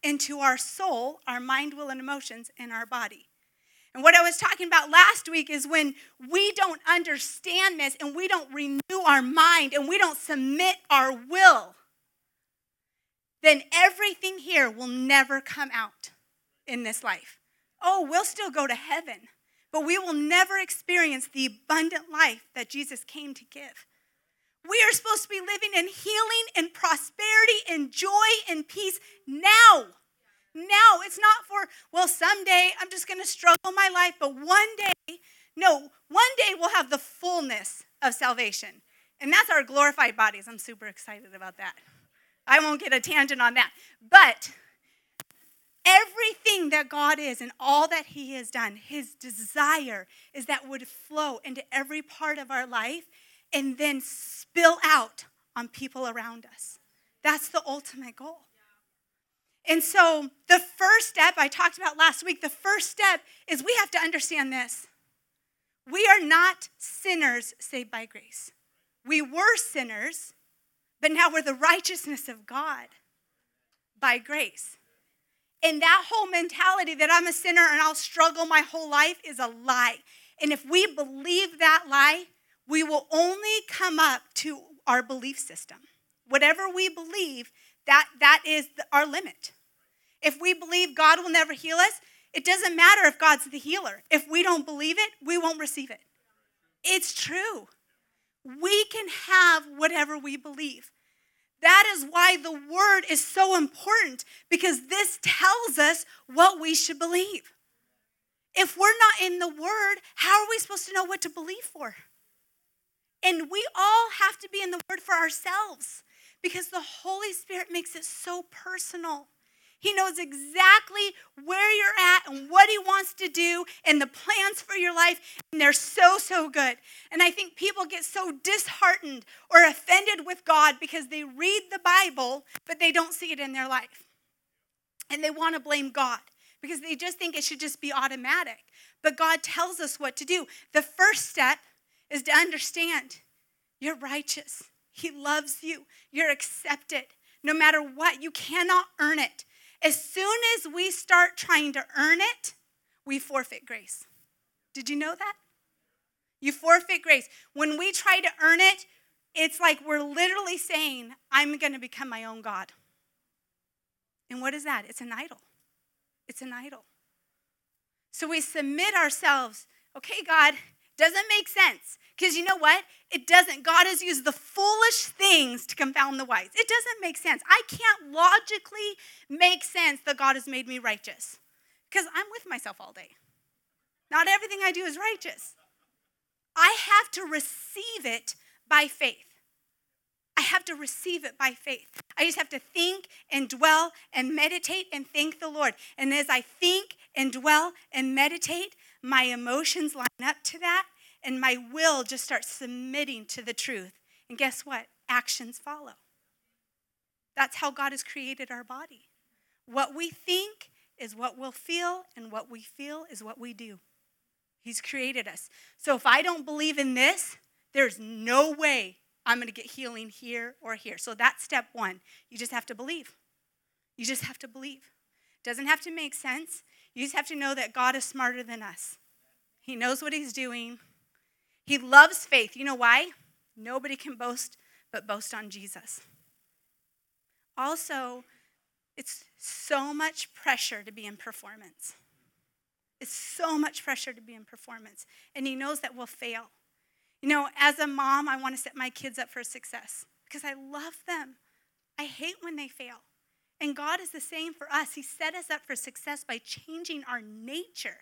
into our soul, our mind, will, and emotions, and our body. And what I was talking about last week is when we don't understand this and we don't renew our mind and we don't submit our will, then everything here will never come out in this life. Oh, we'll still go to heaven, but we will never experience the abundant life that Jesus came to give. We are supposed to be living in healing and prosperity and joy and peace now. Now. It's not for, well, someday I'm just going to struggle my life, but one day, no, one day we'll have the fullness of salvation. And that's our glorified bodies. I'm super excited about that. I won't get a tangent on that. But everything that God is and all that He has done, His desire is that would flow into every part of our life and then spill out on people around us. That's the ultimate goal. And so, the first step I talked about last week, the first step is we have to understand this. We are not sinners saved by grace. We were sinners, but now we're the righteousness of God by grace. And that whole mentality that I'm a sinner and I'll struggle my whole life is a lie. And if we believe that lie, we will only come up to our belief system. Whatever we believe, that, that is the, our limit. If we believe God will never heal us, it doesn't matter if God's the healer. If we don't believe it, we won't receive it. It's true. We can have whatever we believe. That is why the word is so important because this tells us what we should believe. If we're not in the word, how are we supposed to know what to believe for? And we all have to be in the Word for ourselves because the Holy Spirit makes it so personal. He knows exactly where you're at and what He wants to do and the plans for your life. And they're so, so good. And I think people get so disheartened or offended with God because they read the Bible, but they don't see it in their life. And they want to blame God because they just think it should just be automatic. But God tells us what to do. The first step is to understand you're righteous. He loves you. You're accepted. No matter what, you cannot earn it. As soon as we start trying to earn it, we forfeit grace. Did you know that? You forfeit grace. When we try to earn it, it's like we're literally saying, I'm going to become my own God. And what is that? It's an idol. It's an idol. So we submit ourselves. Okay, God, doesn't make sense. Because you know what? It doesn't. God has used the foolish things to confound the wise. It doesn't make sense. I can't logically make sense that God has made me righteous because I'm with myself all day. Not everything I do is righteous. I have to receive it by faith. I have to receive it by faith. I just have to think and dwell and meditate and thank the Lord. And as I think and dwell and meditate, my emotions line up to that and my will just starts submitting to the truth. And guess what? Actions follow. That's how God has created our body. What we think is what we'll feel, and what we feel is what we do. He's created us. So if I don't believe in this, there's no way I'm going to get healing here or here. So that's step one. You just have to believe. You just have to believe. Doesn't have to make sense. You just have to know that God is smarter than us. He knows what He's doing. He loves faith. You know why? Nobody can boast but boast on Jesus. Also, it's so much pressure to be in performance. It's so much pressure to be in performance. And He knows that we'll fail. You know, as a mom, I want to set my kids up for success because I love them. I hate when they fail. And God is the same for us. He set us up for success by changing our nature.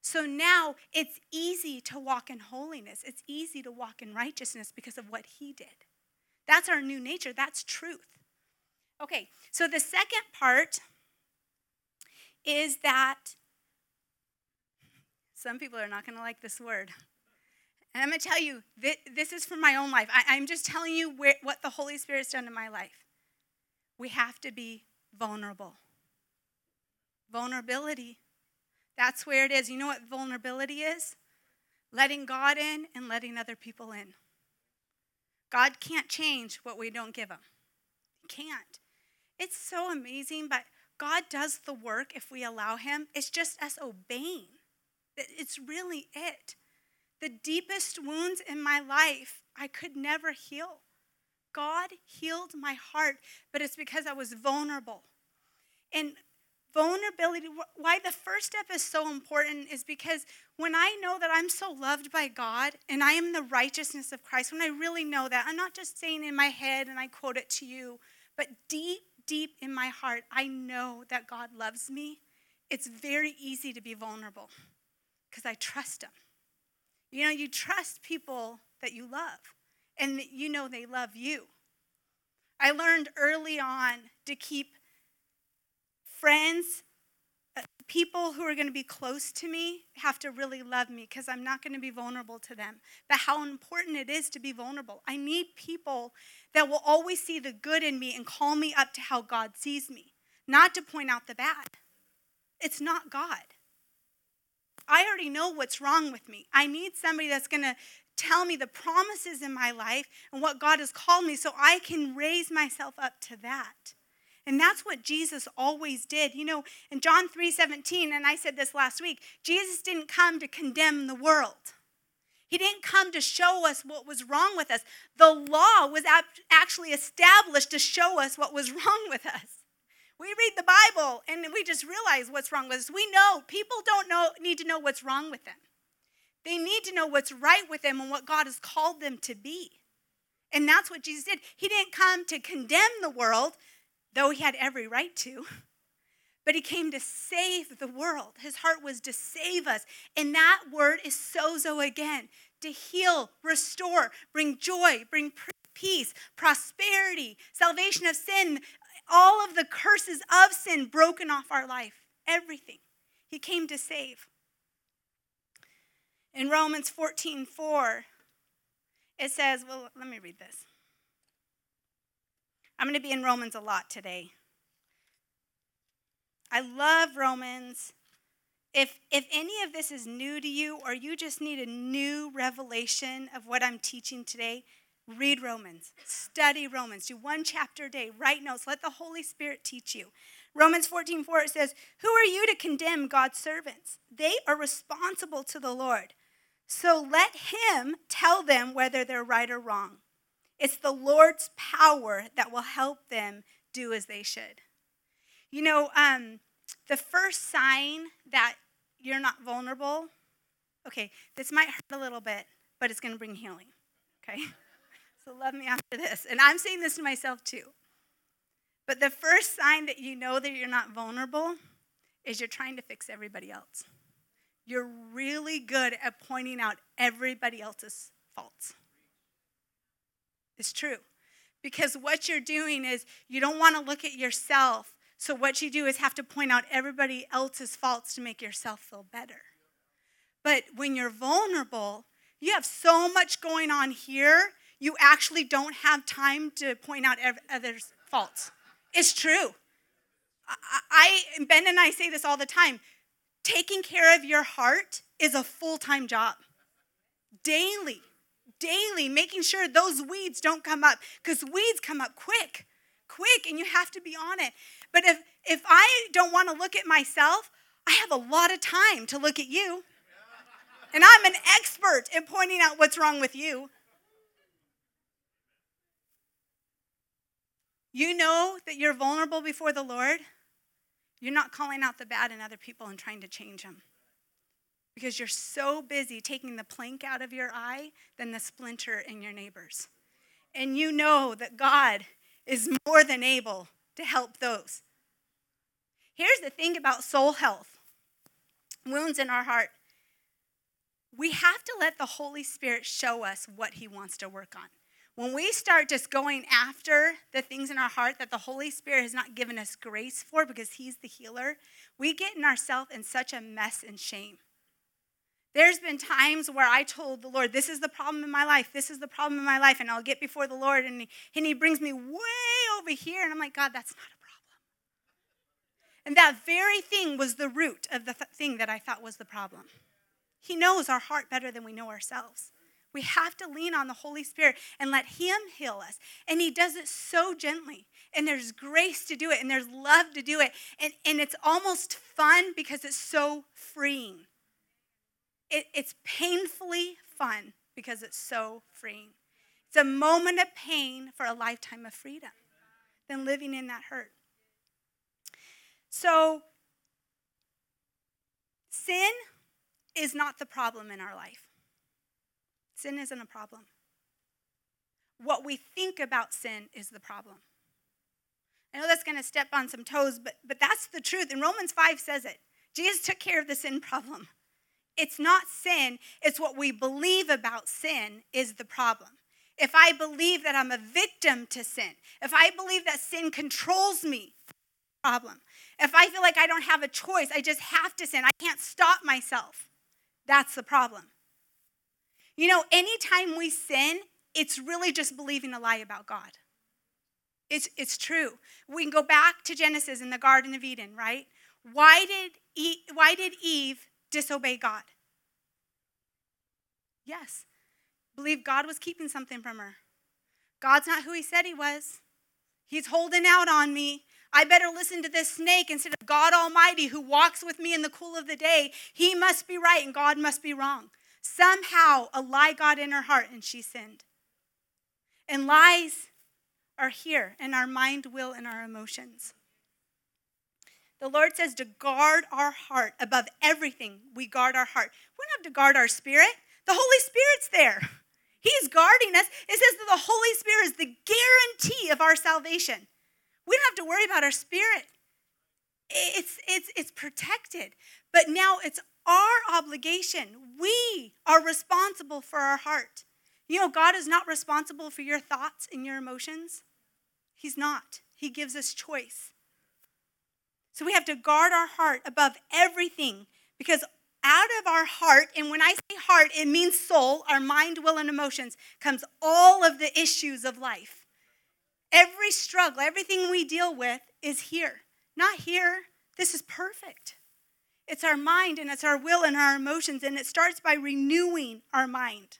So now it's easy to walk in holiness, it's easy to walk in righteousness because of what He did. That's our new nature, that's truth. Okay, so the second part is that some people are not going to like this word. And I'm going to tell you, this is from my own life. I'm just telling you what the Holy Spirit's done in my life. We have to be vulnerable. Vulnerability. That's where it is. You know what vulnerability is? Letting God in and letting other people in. God can't change what we don't give him. He can't. It's so amazing, but God does the work if we allow him. It's just us obeying. It's really it. The deepest wounds in my life, I could never heal. God healed my heart, but it's because I was vulnerable. And vulnerability, why the first step is so important is because when I know that I'm so loved by God and I am the righteousness of Christ, when I really know that, I'm not just saying in my head and I quote it to you, but deep, deep in my heart, I know that God loves me. It's very easy to be vulnerable because I trust Him. You know, you trust people that you love and that you know they love you. I learned early on to keep friends, uh, people who are going to be close to me, have to really love me because I'm not going to be vulnerable to them. But how important it is to be vulnerable. I need people that will always see the good in me and call me up to how God sees me, not to point out the bad. It's not God. I already know what's wrong with me. I need somebody that's going to tell me the promises in my life and what God has called me so I can raise myself up to that. And that's what Jesus always did. You know, in John 3 17, and I said this last week, Jesus didn't come to condemn the world. He didn't come to show us what was wrong with us. The law was actually established to show us what was wrong with us. We read the Bible and we just realize what's wrong with us. We know people don't know, need to know what's wrong with them. They need to know what's right with them and what God has called them to be. And that's what Jesus did. He didn't come to condemn the world, though he had every right to. But he came to save the world. His heart was to save us. And that word is sozo again to heal, restore, bring joy, bring peace, prosperity, salvation of sin, all of the curses of sin broken off our life. Everything. He came to save. In Romans 14 4, it says, well, let me read this. I'm going to be in Romans a lot today. I love Romans. If, if any of this is new to you or you just need a new revelation of what I'm teaching today, read Romans, study Romans, do one chapter a day, write notes, let the Holy Spirit teach you. Romans 14 4 it says, Who are you to condemn God's servants? They are responsible to the Lord. So let Him tell them whether they're right or wrong. It's the Lord's power that will help them do as they should. You know, um, the first sign that you're not vulnerable, okay, this might hurt a little bit, but it's going to bring healing, okay? So love me after this. And I'm saying this to myself too. But the first sign that you know that you're not vulnerable is you're trying to fix everybody else. You're really good at pointing out everybody else's faults. It's true. Because what you're doing is you don't want to look at yourself. So what you do is have to point out everybody else's faults to make yourself feel better. But when you're vulnerable, You have so much going on here, you actually don't have time to point out others' faults. It's true. I, Ben and I say this all the time. Taking care of your heart is a full-time job. Daily, daily, making sure those weeds don't come up because weeds come up quick, quick, and you have to be on it. But if if I don't want to look at myself, I have a lot of time to look at you. And I'm an expert in pointing out what's wrong with you. You know that you're vulnerable before the Lord. You're not calling out the bad in other people and trying to change them. Because you're so busy taking the plank out of your eye than the splinter in your neighbor's. And you know that God is more than able to help those. Here's the thing about soul health wounds in our heart. We have to let the Holy Spirit show us what He wants to work on. When we start just going after the things in our heart that the Holy Spirit has not given us grace for because He's the healer, we get in ourselves in such a mess and shame. There's been times where I told the Lord, This is the problem in my life. This is the problem in my life. And I'll get before the Lord, and He, and he brings me way over here. And I'm like, God, that's not a problem. And that very thing was the root of the th- thing that I thought was the problem. He knows our heart better than we know ourselves. We have to lean on the Holy Spirit and let Him heal us. And He does it so gently. And there's grace to do it, and there's love to do it. And, and it's almost fun because it's so freeing. It, it's painfully fun because it's so freeing. It's a moment of pain for a lifetime of freedom than living in that hurt. So, sin is not the problem in our life. Sin isn't a problem. What we think about sin is the problem. I know that's going to step on some toes, but, but that's the truth. And Romans 5 says it. Jesus took care of the sin problem. It's not sin, it's what we believe about sin is the problem. If I believe that I'm a victim to sin, if I believe that sin controls me, problem. If I feel like I don't have a choice, I just have to sin, I can't stop myself, that's the problem. You know, anytime we sin, it's really just believing a lie about God. It's, it's true. We can go back to Genesis in the Garden of Eden, right? Why did, why did Eve disobey God? Yes. Believe God was keeping something from her. God's not who he said he was. He's holding out on me. I better listen to this snake instead of God Almighty who walks with me in the cool of the day. He must be right and God must be wrong. Somehow a lie got in her heart and she sinned. And lies are here in our mind, will, and our emotions. The Lord says to guard our heart above everything. We guard our heart. We don't have to guard our spirit. The Holy Spirit's there. He's guarding us. It says that the Holy Spirit is the guarantee of our salvation. We don't have to worry about our spirit. It's, it's, it's protected. But now it's our obligation. We are responsible for our heart. You know, God is not responsible for your thoughts and your emotions. He's not. He gives us choice. So we have to guard our heart above everything because out of our heart, and when I say heart, it means soul, our mind, will, and emotions, comes all of the issues of life. Every struggle, everything we deal with is here, not here. This is perfect. It's our mind and it's our will and our emotions, and it starts by renewing our mind.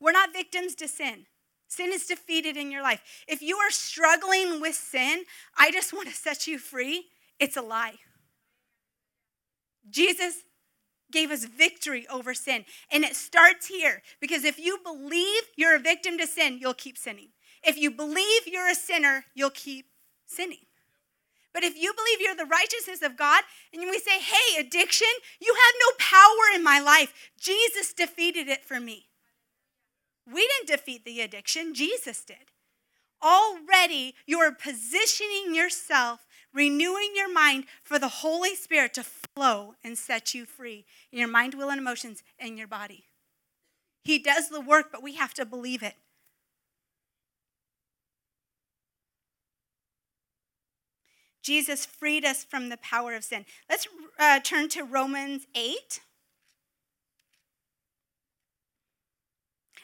We're not victims to sin. Sin is defeated in your life. If you are struggling with sin, I just want to set you free. It's a lie. Jesus gave us victory over sin. And it starts here because if you believe you're a victim to sin, you'll keep sinning. If you believe you're a sinner, you'll keep sinning. But if you believe you're the righteousness of God and we say, hey, addiction, you have no power in my life, Jesus defeated it for me. We didn't defeat the addiction, Jesus did. Already, you are positioning yourself renewing your mind for the Holy Spirit to flow and set you free in your mind, will, and emotions and your body. He does the work, but we have to believe it. Jesus freed us from the power of sin. Let's uh, turn to Romans 8.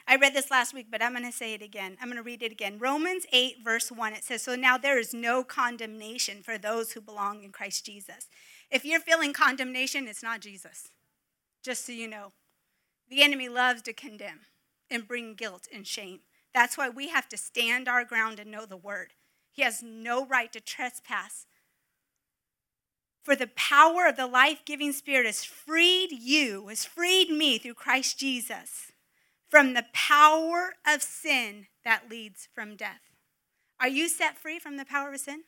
I read this last week, but I'm going to say it again. I'm going to read it again. Romans 8, verse 1, it says, So now there is no condemnation for those who belong in Christ Jesus. If you're feeling condemnation, it's not Jesus. Just so you know. The enemy loves to condemn and bring guilt and shame. That's why we have to stand our ground and know the word. He has no right to trespass. For the power of the life giving Spirit has freed you, has freed me through Christ Jesus from the power of sin that leads from death. Are you set free from the power of sin?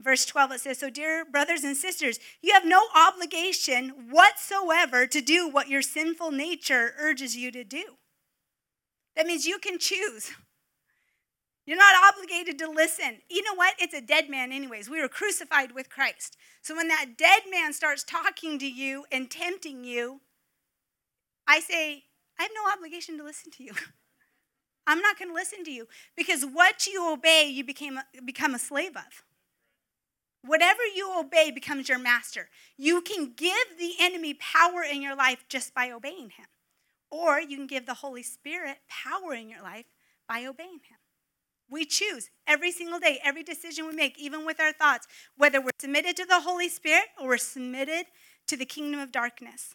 Verse 12, it says, So, dear brothers and sisters, you have no obligation whatsoever to do what your sinful nature urges you to do. That means you can choose. You're not obligated to listen. You know what? It's a dead man, anyways. We were crucified with Christ. So when that dead man starts talking to you and tempting you, I say, I have no obligation to listen to you. I'm not going to listen to you because what you obey, you became, become a slave of. Whatever you obey becomes your master. You can give the enemy power in your life just by obeying him, or you can give the Holy Spirit power in your life by obeying him. We choose every single day, every decision we make, even with our thoughts, whether we're submitted to the Holy Spirit or we're submitted to the kingdom of darkness.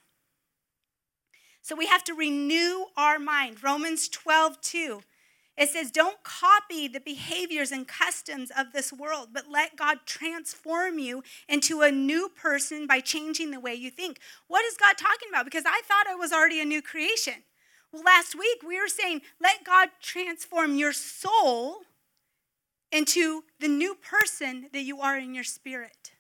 So we have to renew our mind. Romans 12, 2. It says, Don't copy the behaviors and customs of this world, but let God transform you into a new person by changing the way you think. What is God talking about? Because I thought I was already a new creation. Well, last week we were saying, let God transform your soul into the new person that you are in your spirit.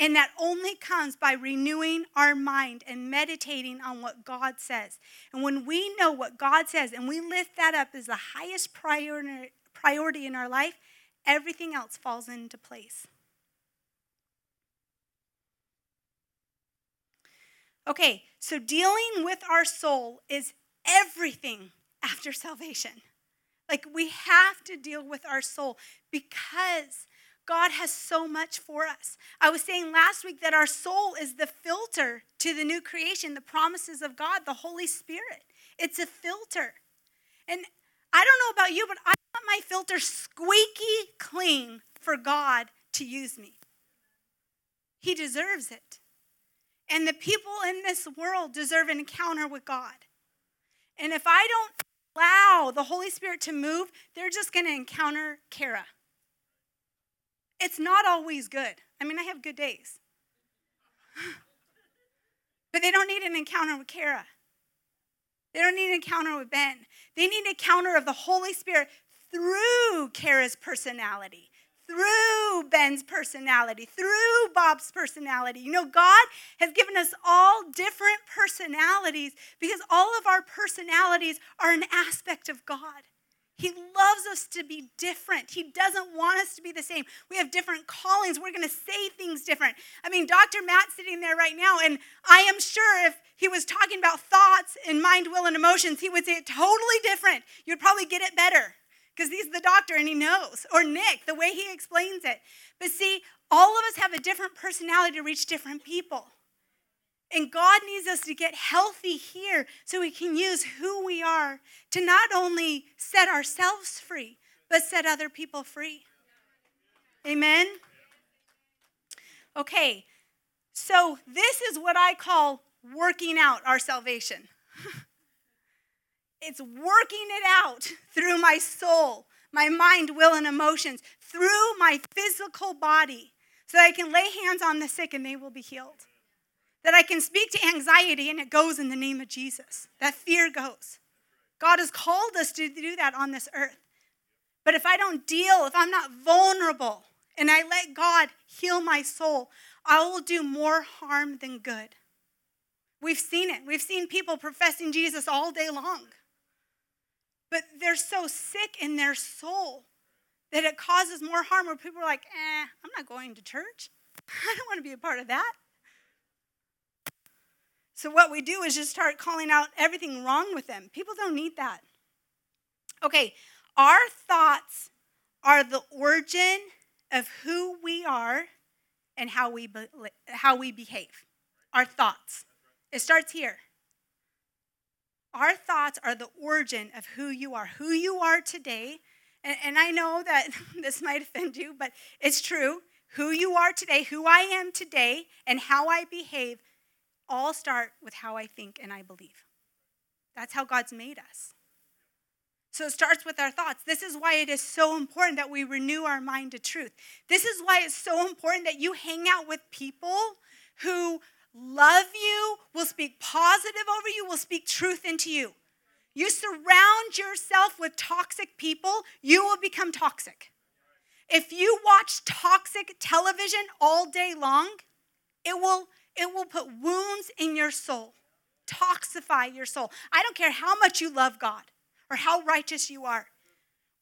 And that only comes by renewing our mind and meditating on what God says. And when we know what God says and we lift that up as the highest priority in our life, everything else falls into place. Okay, so dealing with our soul is everything after salvation. Like we have to deal with our soul because God has so much for us. I was saying last week that our soul is the filter to the new creation, the promises of God, the Holy Spirit. It's a filter. And I don't know about you, but I want my filter squeaky clean for God to use me. He deserves it. And the people in this world deserve an encounter with God. And if I don't allow the Holy Spirit to move, they're just going to encounter Kara. It's not always good. I mean, I have good days. but they don't need an encounter with Kara. They don't need an encounter with Ben. They need an encounter of the Holy Spirit through Kara's personality, through Ben's personality, through Bob's personality. You know, God has given us all different personalities because all of our personalities are an aspect of God. He loves us to be different. He doesn't want us to be the same. We have different callings. We're going to say things different. I mean, Dr. Matt's sitting there right now, and I am sure if he was talking about thoughts and mind, will, and emotions, he would say it totally different. You'd probably get it better because he's the doctor and he knows. Or Nick, the way he explains it. But see, all of us have a different personality to reach different people. And God needs us to get healthy here so we can use who we are to not only set ourselves free, but set other people free. Amen? Okay, so this is what I call working out our salvation. it's working it out through my soul, my mind, will, and emotions, through my physical body, so that I can lay hands on the sick and they will be healed that I can speak to anxiety and it goes in the name of Jesus. That fear goes. God has called us to do that on this earth. But if I don't deal, if I'm not vulnerable and I let God heal my soul, I will do more harm than good. We've seen it. We've seen people professing Jesus all day long. But they're so sick in their soul that it causes more harm where people are like, eh, I'm not going to church. I don't want to be a part of that. So, what we do is just start calling out everything wrong with them. People don't need that. Okay, our thoughts are the origin of who we are and how we, be- how we behave. Our thoughts. It starts here. Our thoughts are the origin of who you are. Who you are today, and, and I know that this might offend you, but it's true. Who you are today, who I am today, and how I behave all start with how I think and I believe. That's how God's made us. So it starts with our thoughts. This is why it is so important that we renew our mind to truth. This is why it's so important that you hang out with people who love you, will speak positive over you, will speak truth into you. You surround yourself with toxic people, you will become toxic. If you watch toxic television all day long, it will it will put wounds in your soul, toxify your soul. I don't care how much you love God or how righteous you are.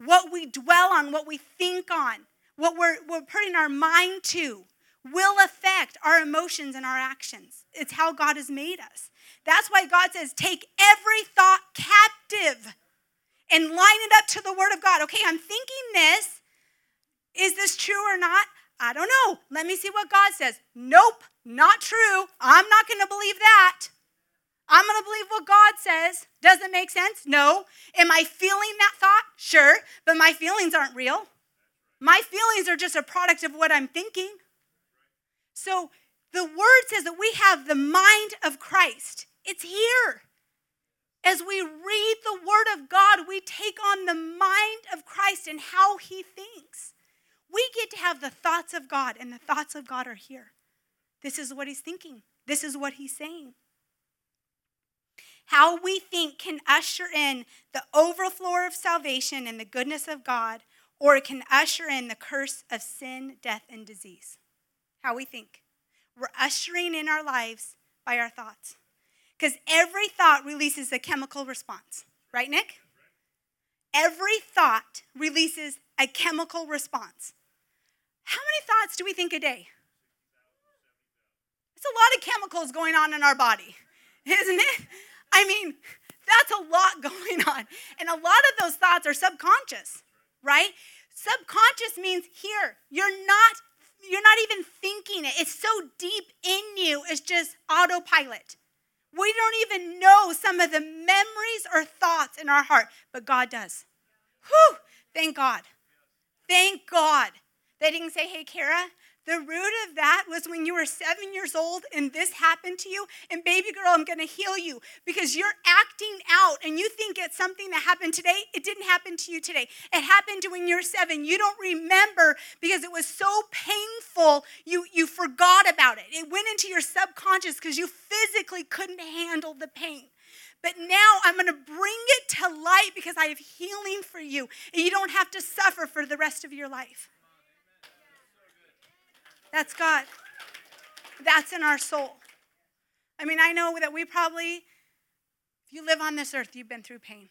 What we dwell on, what we think on, what we're, we're putting our mind to will affect our emotions and our actions. It's how God has made us. That's why God says, take every thought captive and line it up to the Word of God. Okay, I'm thinking this. Is this true or not? I don't know. Let me see what God says. Nope, not true. I'm not going to believe that. I'm going to believe what God says. Does it make sense? No. Am I feeling that thought? Sure, but my feelings aren't real. My feelings are just a product of what I'm thinking. So the word says that we have the mind of Christ. It's here. As we read the word of God, we take on the mind of Christ and how he thinks. We get to have the thoughts of God, and the thoughts of God are here. This is what he's thinking, this is what he's saying. How we think can usher in the overflow of salvation and the goodness of God, or it can usher in the curse of sin, death, and disease. How we think. We're ushering in our lives by our thoughts. Because every thought releases a chemical response, right, Nick? Every thought releases a chemical response. How many thoughts do we think a day? It's a lot of chemicals going on in our body, isn't it? I mean, that's a lot going on. And a lot of those thoughts are subconscious, right? Subconscious means here, you're not you're not even thinking it. It's so deep in you. It's just autopilot. We don't even know some of the memories or thoughts in our heart, but God does. Whew, thank God. Thank God. They didn't say, hey, Kara, the root of that was when you were seven years old and this happened to you. And baby girl, I'm going to heal you because you're acting out and you think it's something that happened today. It didn't happen to you today. It happened when you were seven. You don't remember because it was so painful, you, you forgot about it. It went into your subconscious because you physically couldn't handle the pain. But now I'm going to bring it to light because I have healing for you. And you don't have to suffer for the rest of your life. That's God. That's in our soul. I mean, I know that we probably, if you live on this earth, you've been through pain,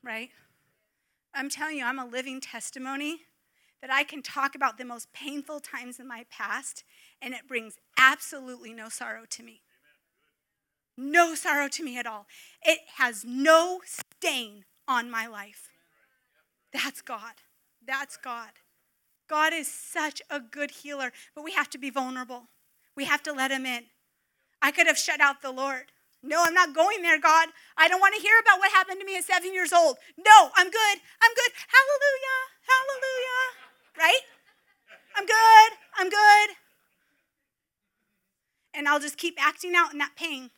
right? I'm telling you, I'm a living testimony that I can talk about the most painful times in my past, and it brings absolutely no sorrow to me. No sorrow to me at all. It has no stain on my life. That's God. That's God. God is such a good healer, but we have to be vulnerable. We have to let him in. I could have shut out the Lord. No, I'm not going there, God. I don't want to hear about what happened to me at seven years old. No, I'm good. I'm good. Hallelujah. Hallelujah. Right? I'm good. I'm good. And I'll just keep acting out in that pain.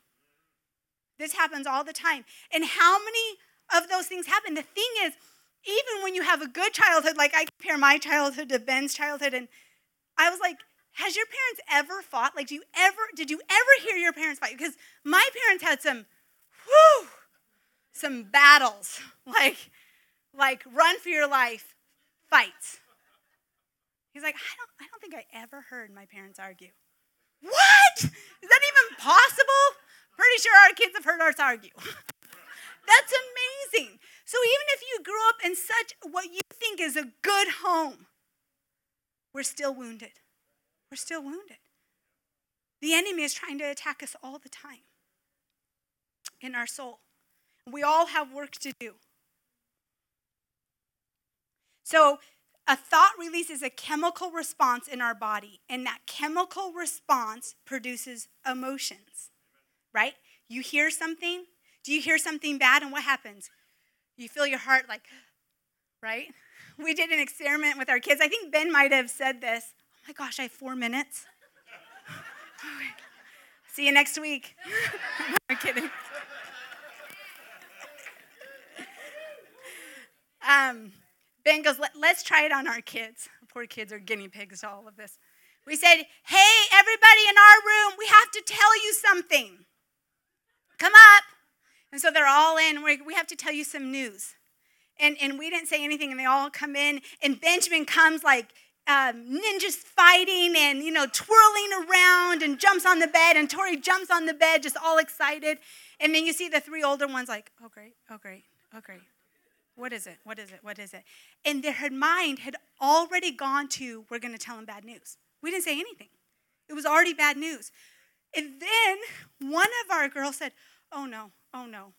This happens all the time. And how many of those things happen? The thing is, even when you have a good childhood, like I compare my childhood to Ben's childhood, and I was like, has your parents ever fought? Like, do you ever, did you ever hear your parents fight? Because my parents had some, whew, some battles, like, like run for your life fights. He's like, I don't, I don't think I ever heard my parents argue. What? Is that even possible? Pretty sure our kids have heard us argue. That's amazing. So even if you grew up in such what you think is a good home, we're still wounded. We're still wounded. The enemy is trying to attack us all the time in our soul. We all have work to do. So, a thought releases a chemical response in our body, and that chemical response produces emotions, right? You hear something, Do you hear something bad and what happens? You feel your heart like, right? We did an experiment with our kids. I think Ben might have said this. Oh my gosh, I have four minutes. See you next week. I'm kidding. Um, ben goes, Let, us try it on our kids. Poor kids are guinea pigs to all of this. We said, Hey, everybody in our room, we have to tell you something. Come up. And so they're all in. We, we have to tell you some news. And, and we didn't say anything, and they all come in. And Benjamin comes like um, ninjas fighting and, you know, twirling around and jumps on the bed. And Tori jumps on the bed, just all excited. And then you see the three older ones like, oh, great, oh, great, oh, great. What is it? What is it? What is it? And their mind had already gone to, we're going to tell them bad news. We didn't say anything. It was already bad news. And then one of our girls said, oh no, oh no.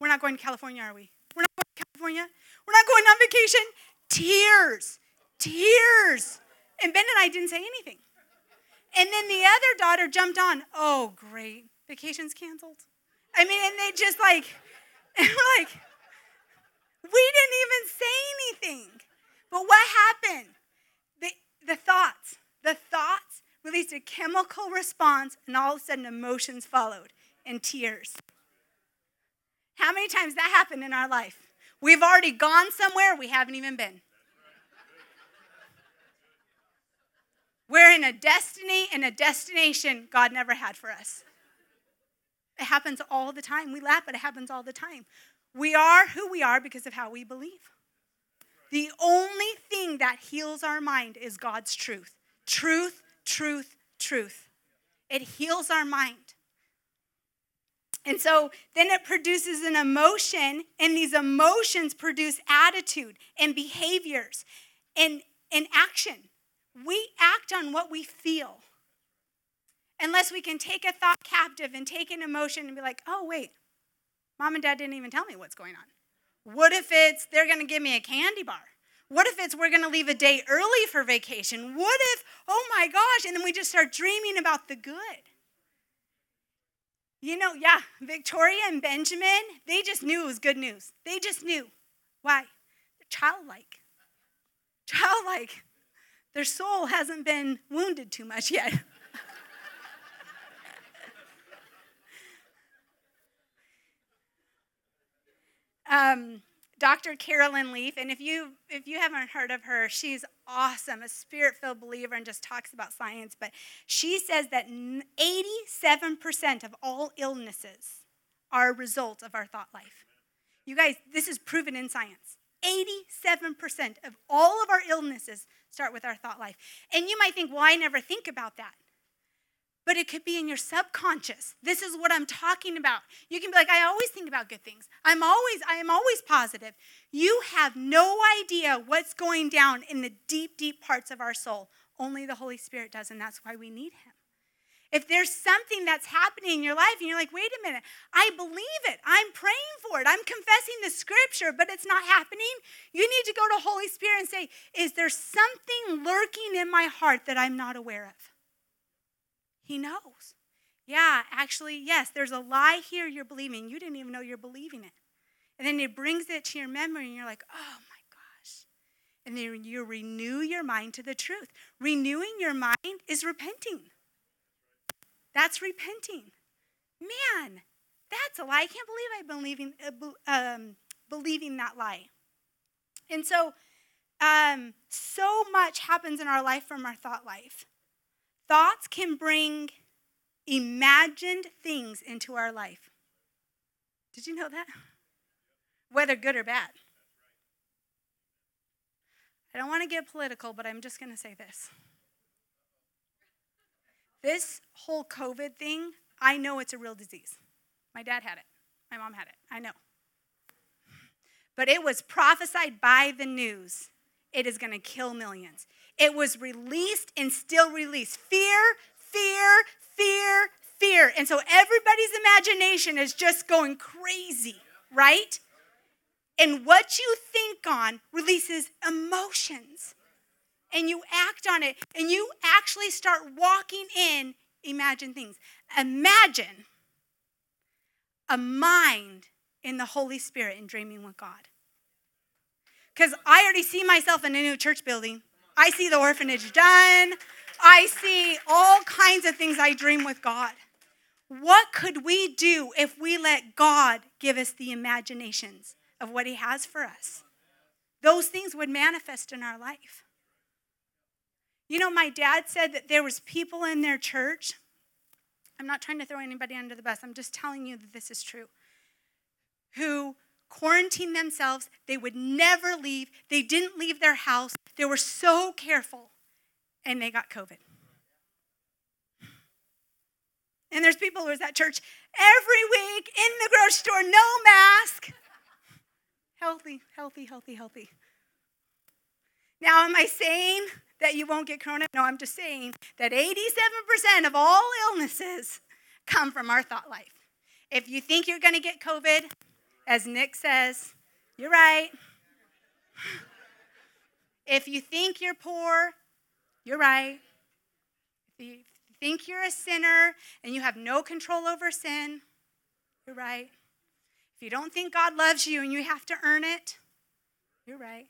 We're not going to California, are we? We're not going to California. We're not going on vacation. Tears, tears. And Ben and I didn't say anything. And then the other daughter jumped on. Oh, great. Vacation's canceled. I mean, and they just like, and we're like, we didn't even say anything. But what happened? The, the thoughts, the thoughts released a chemical response, and all of a sudden emotions followed and tears. How many times that happened in our life? We've already gone somewhere we haven't even been. We're in a destiny and a destination God never had for us. It happens all the time. We laugh, but it happens all the time. We are who we are because of how we believe. The only thing that heals our mind is God's truth. Truth, truth, truth. It heals our mind. And so then it produces an emotion, and these emotions produce attitude and behaviors and, and action. We act on what we feel. Unless we can take a thought captive and take an emotion and be like, oh, wait, Mom and dad didn't even tell me what's going on. What if it's they're going to give me a candy bar? What if it's we're going to leave a day early for vacation? What if, oh my gosh, and then we just start dreaming about the good. You know, yeah, Victoria and Benjamin, they just knew it was good news. They just knew. Why? They're childlike. Childlike. Their soul hasn't been wounded too much yet. um, Dr. Caroline Leaf, and if you if you haven't heard of her, she's awesome, a spirit-filled believer and just talks about science, but she says that 87% of all illnesses are a result of our thought life. You guys, this is proven in science. 87% of all of our illnesses start with our thought life. And you might think, well, I never think about that but it could be in your subconscious. This is what I'm talking about. You can be like, I always think about good things. I'm always, I am always positive. You have no idea what's going down in the deep, deep parts of our soul. Only the Holy Spirit does, and that's why we need Him. If there's something that's happening in your life and you're like, wait a minute, I believe it. I'm praying for it. I'm confessing the scripture, but it's not happening. You need to go to Holy Spirit and say, is there something lurking in my heart that I'm not aware of? He knows. Yeah, actually, yes, there's a lie here you're believing. You didn't even know you're believing it. And then it brings it to your memory, and you're like, oh my gosh. And then you renew your mind to the truth. Renewing your mind is repenting. That's repenting. Man, that's a lie. I can't believe I've been believing, uh, um, believing that lie. And so, um, so much happens in our life from our thought life. Thoughts can bring imagined things into our life. Did you know that? Whether good or bad. I don't want to get political, but I'm just going to say this. This whole COVID thing, I know it's a real disease. My dad had it, my mom had it. I know. But it was prophesied by the news it is going to kill millions. It was released and still released. Fear, fear, fear, fear. And so everybody's imagination is just going crazy, right? And what you think on releases emotions. And you act on it. And you actually start walking in imagine things. Imagine a mind in the Holy Spirit and dreaming with God. Because I already see myself in a new church building. I see the orphanage done. I see all kinds of things I dream with God. What could we do if we let God give us the imaginations of what He has for us? Those things would manifest in our life. You know, my dad said that there was people in their church. I'm not trying to throw anybody under the bus. I'm just telling you that this is true. Who quarantined themselves. They would never leave. They didn't leave their house. They were so careful. And they got COVID. And there's people who was at church every week in the grocery store, no mask. Healthy, healthy, healthy, healthy. Now, am I saying that you won't get corona? No, I'm just saying that 87% of all illnesses come from our thought life. If you think you're going to get COVID, as Nick says, you're right. If you think you're poor, you're right. If you think you're a sinner and you have no control over sin, you're right. If you don't think God loves you and you have to earn it, you're right.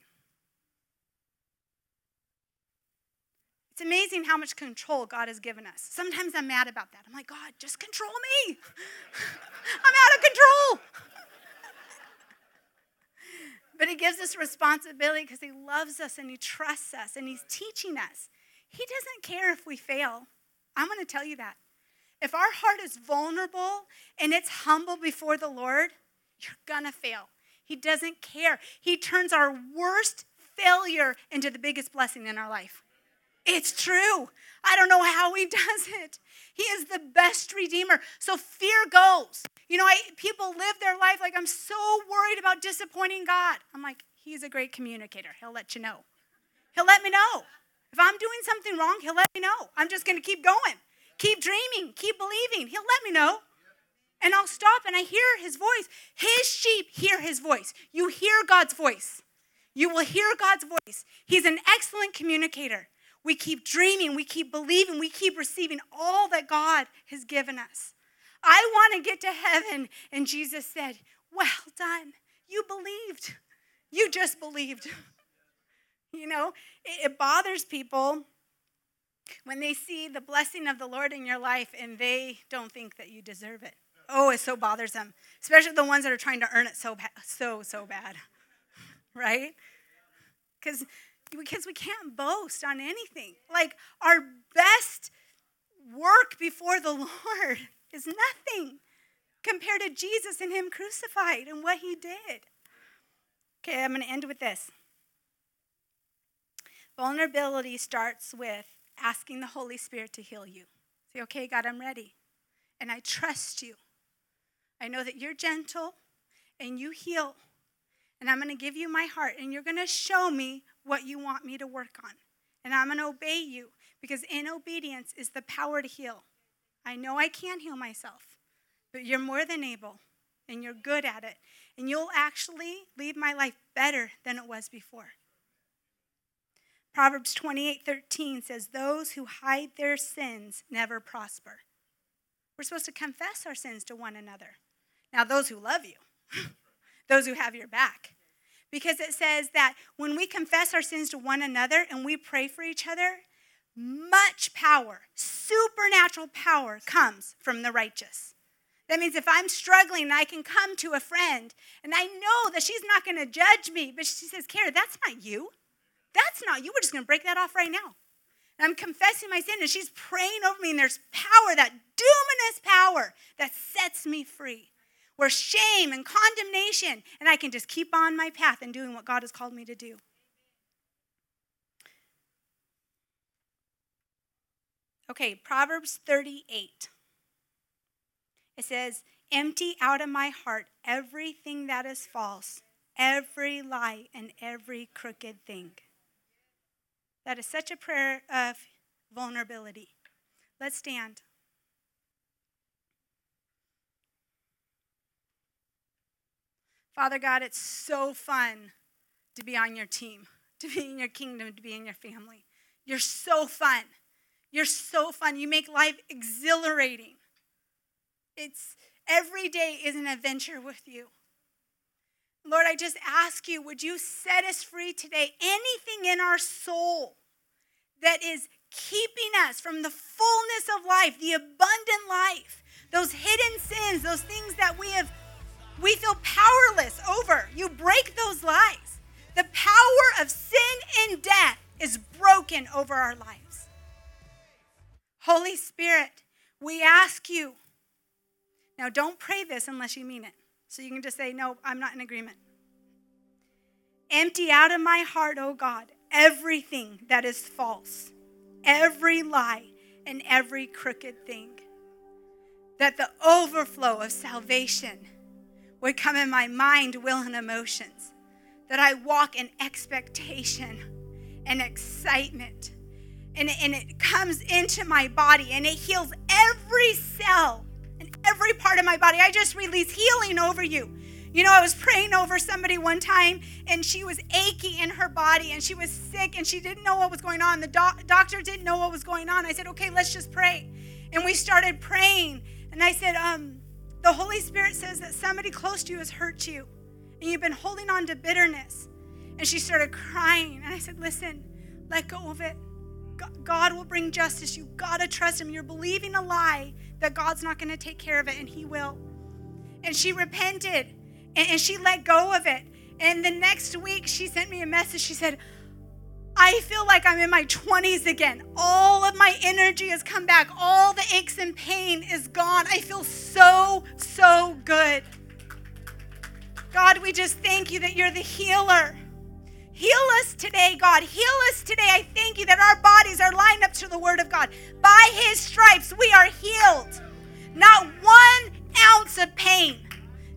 It's amazing how much control God has given us. Sometimes I'm mad about that. I'm like, God, just control me. I'm out of control. But He gives us responsibility because He loves us and He trusts us and He's teaching us. He doesn't care if we fail. I'm going to tell you that. If our heart is vulnerable and it's humble before the Lord, you're going to fail. He doesn't care. He turns our worst failure into the biggest blessing in our life. It's true. I don't know how he does it. He is the best redeemer. So fear goes. You know, I, people live their life like I'm so worried about disappointing God. I'm like, he's a great communicator. He'll let you know. He'll let me know. If I'm doing something wrong, he'll let me know. I'm just going to keep going. Keep dreaming, keep believing. He'll let me know. And I'll stop and I hear his voice. His sheep hear his voice. You hear God's voice. You will hear God's voice. He's an excellent communicator. We keep dreaming, we keep believing, we keep receiving all that God has given us. I want to get to heaven. And Jesus said, Well done. You believed. You just believed. you know, it, it bothers people when they see the blessing of the Lord in your life and they don't think that you deserve it. Oh, it so bothers them, especially the ones that are trying to earn it so so so bad, right? Because because we can't boast on anything. Like our best work before the Lord is nothing compared to Jesus and Him crucified and what He did. Okay, I'm going to end with this. Vulnerability starts with asking the Holy Spirit to heal you. Say, okay, God, I'm ready. And I trust you. I know that you're gentle and you heal. And I'm going to give you my heart, and you're going to show me what you want me to work on. And I'm going to obey you because in obedience is the power to heal. I know I can't heal myself, but you're more than able and you're good at it. And you'll actually leave my life better than it was before. Proverbs 28 13 says, Those who hide their sins never prosper. We're supposed to confess our sins to one another. Now, those who love you, those who have your back, because it says that when we confess our sins to one another and we pray for each other, much power, supernatural power comes from the righteous. That means if I'm struggling and I can come to a friend and I know that she's not going to judge me, but she says, Kara, that's not you. That's not you. We're just going to break that off right now. And I'm confessing my sin and she's praying over me and there's power, that dunamis power that sets me free where shame and condemnation, and I can just keep on my path and doing what God has called me to do. Okay, Proverbs 38. It says, Empty out of my heart everything that is false, every lie, and every crooked thing. That is such a prayer of vulnerability. Let's stand. Father God, it's so fun to be on your team, to be in your kingdom, to be in your family. You're so fun. You're so fun. You make life exhilarating. It's Every day is an adventure with you. Lord, I just ask you, would you set us free today? Anything in our soul that is keeping us from the fullness of life, the abundant life, those hidden sins, those things that we have we feel powerless over. You break those lies. The power of sin and death is broken over our lives. Holy Spirit, we ask you. Now, don't pray this unless you mean it. So you can just say, No, I'm not in agreement. Empty out of my heart, O oh God, everything that is false, every lie, and every crooked thing. That the overflow of salvation would come in my mind, will, and emotions. That I walk in expectation and excitement. And, and it comes into my body and it heals every cell and every part of my body. I just release healing over you. You know, I was praying over somebody one time and she was achy in her body and she was sick and she didn't know what was going on. The doc- doctor didn't know what was going on. I said, okay, let's just pray. And we started praying. And I said, um, the Holy Spirit says that somebody close to you has hurt you and you've been holding on to bitterness. And she started crying. And I said, listen, let go of it. God will bring justice. You've gotta trust Him. You're believing a lie that God's not gonna take care of it, and He will. And she repented and she let go of it. And the next week, she sent me a message. She said, I feel like I'm in my 20s again. All of my energy has come back. All the aches and pain is gone. I feel so, so good. God, we just thank you that you're the healer. Heal us today, God. Heal us today. I thank you that our bodies are lined up to the word of God. By his stripes, we are healed. Not one ounce of pain.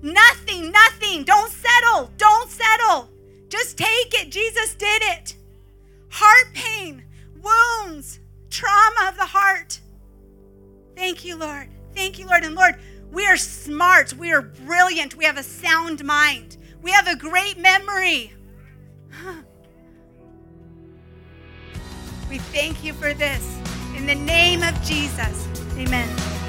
Nothing, nothing. Don't settle. Don't settle. Just take it. Jesus did it. Heart pain, wounds, trauma of the heart. Thank you, Lord. Thank you, Lord. And Lord, we are smart. We are brilliant. We have a sound mind. We have a great memory. We thank you for this. In the name of Jesus, amen.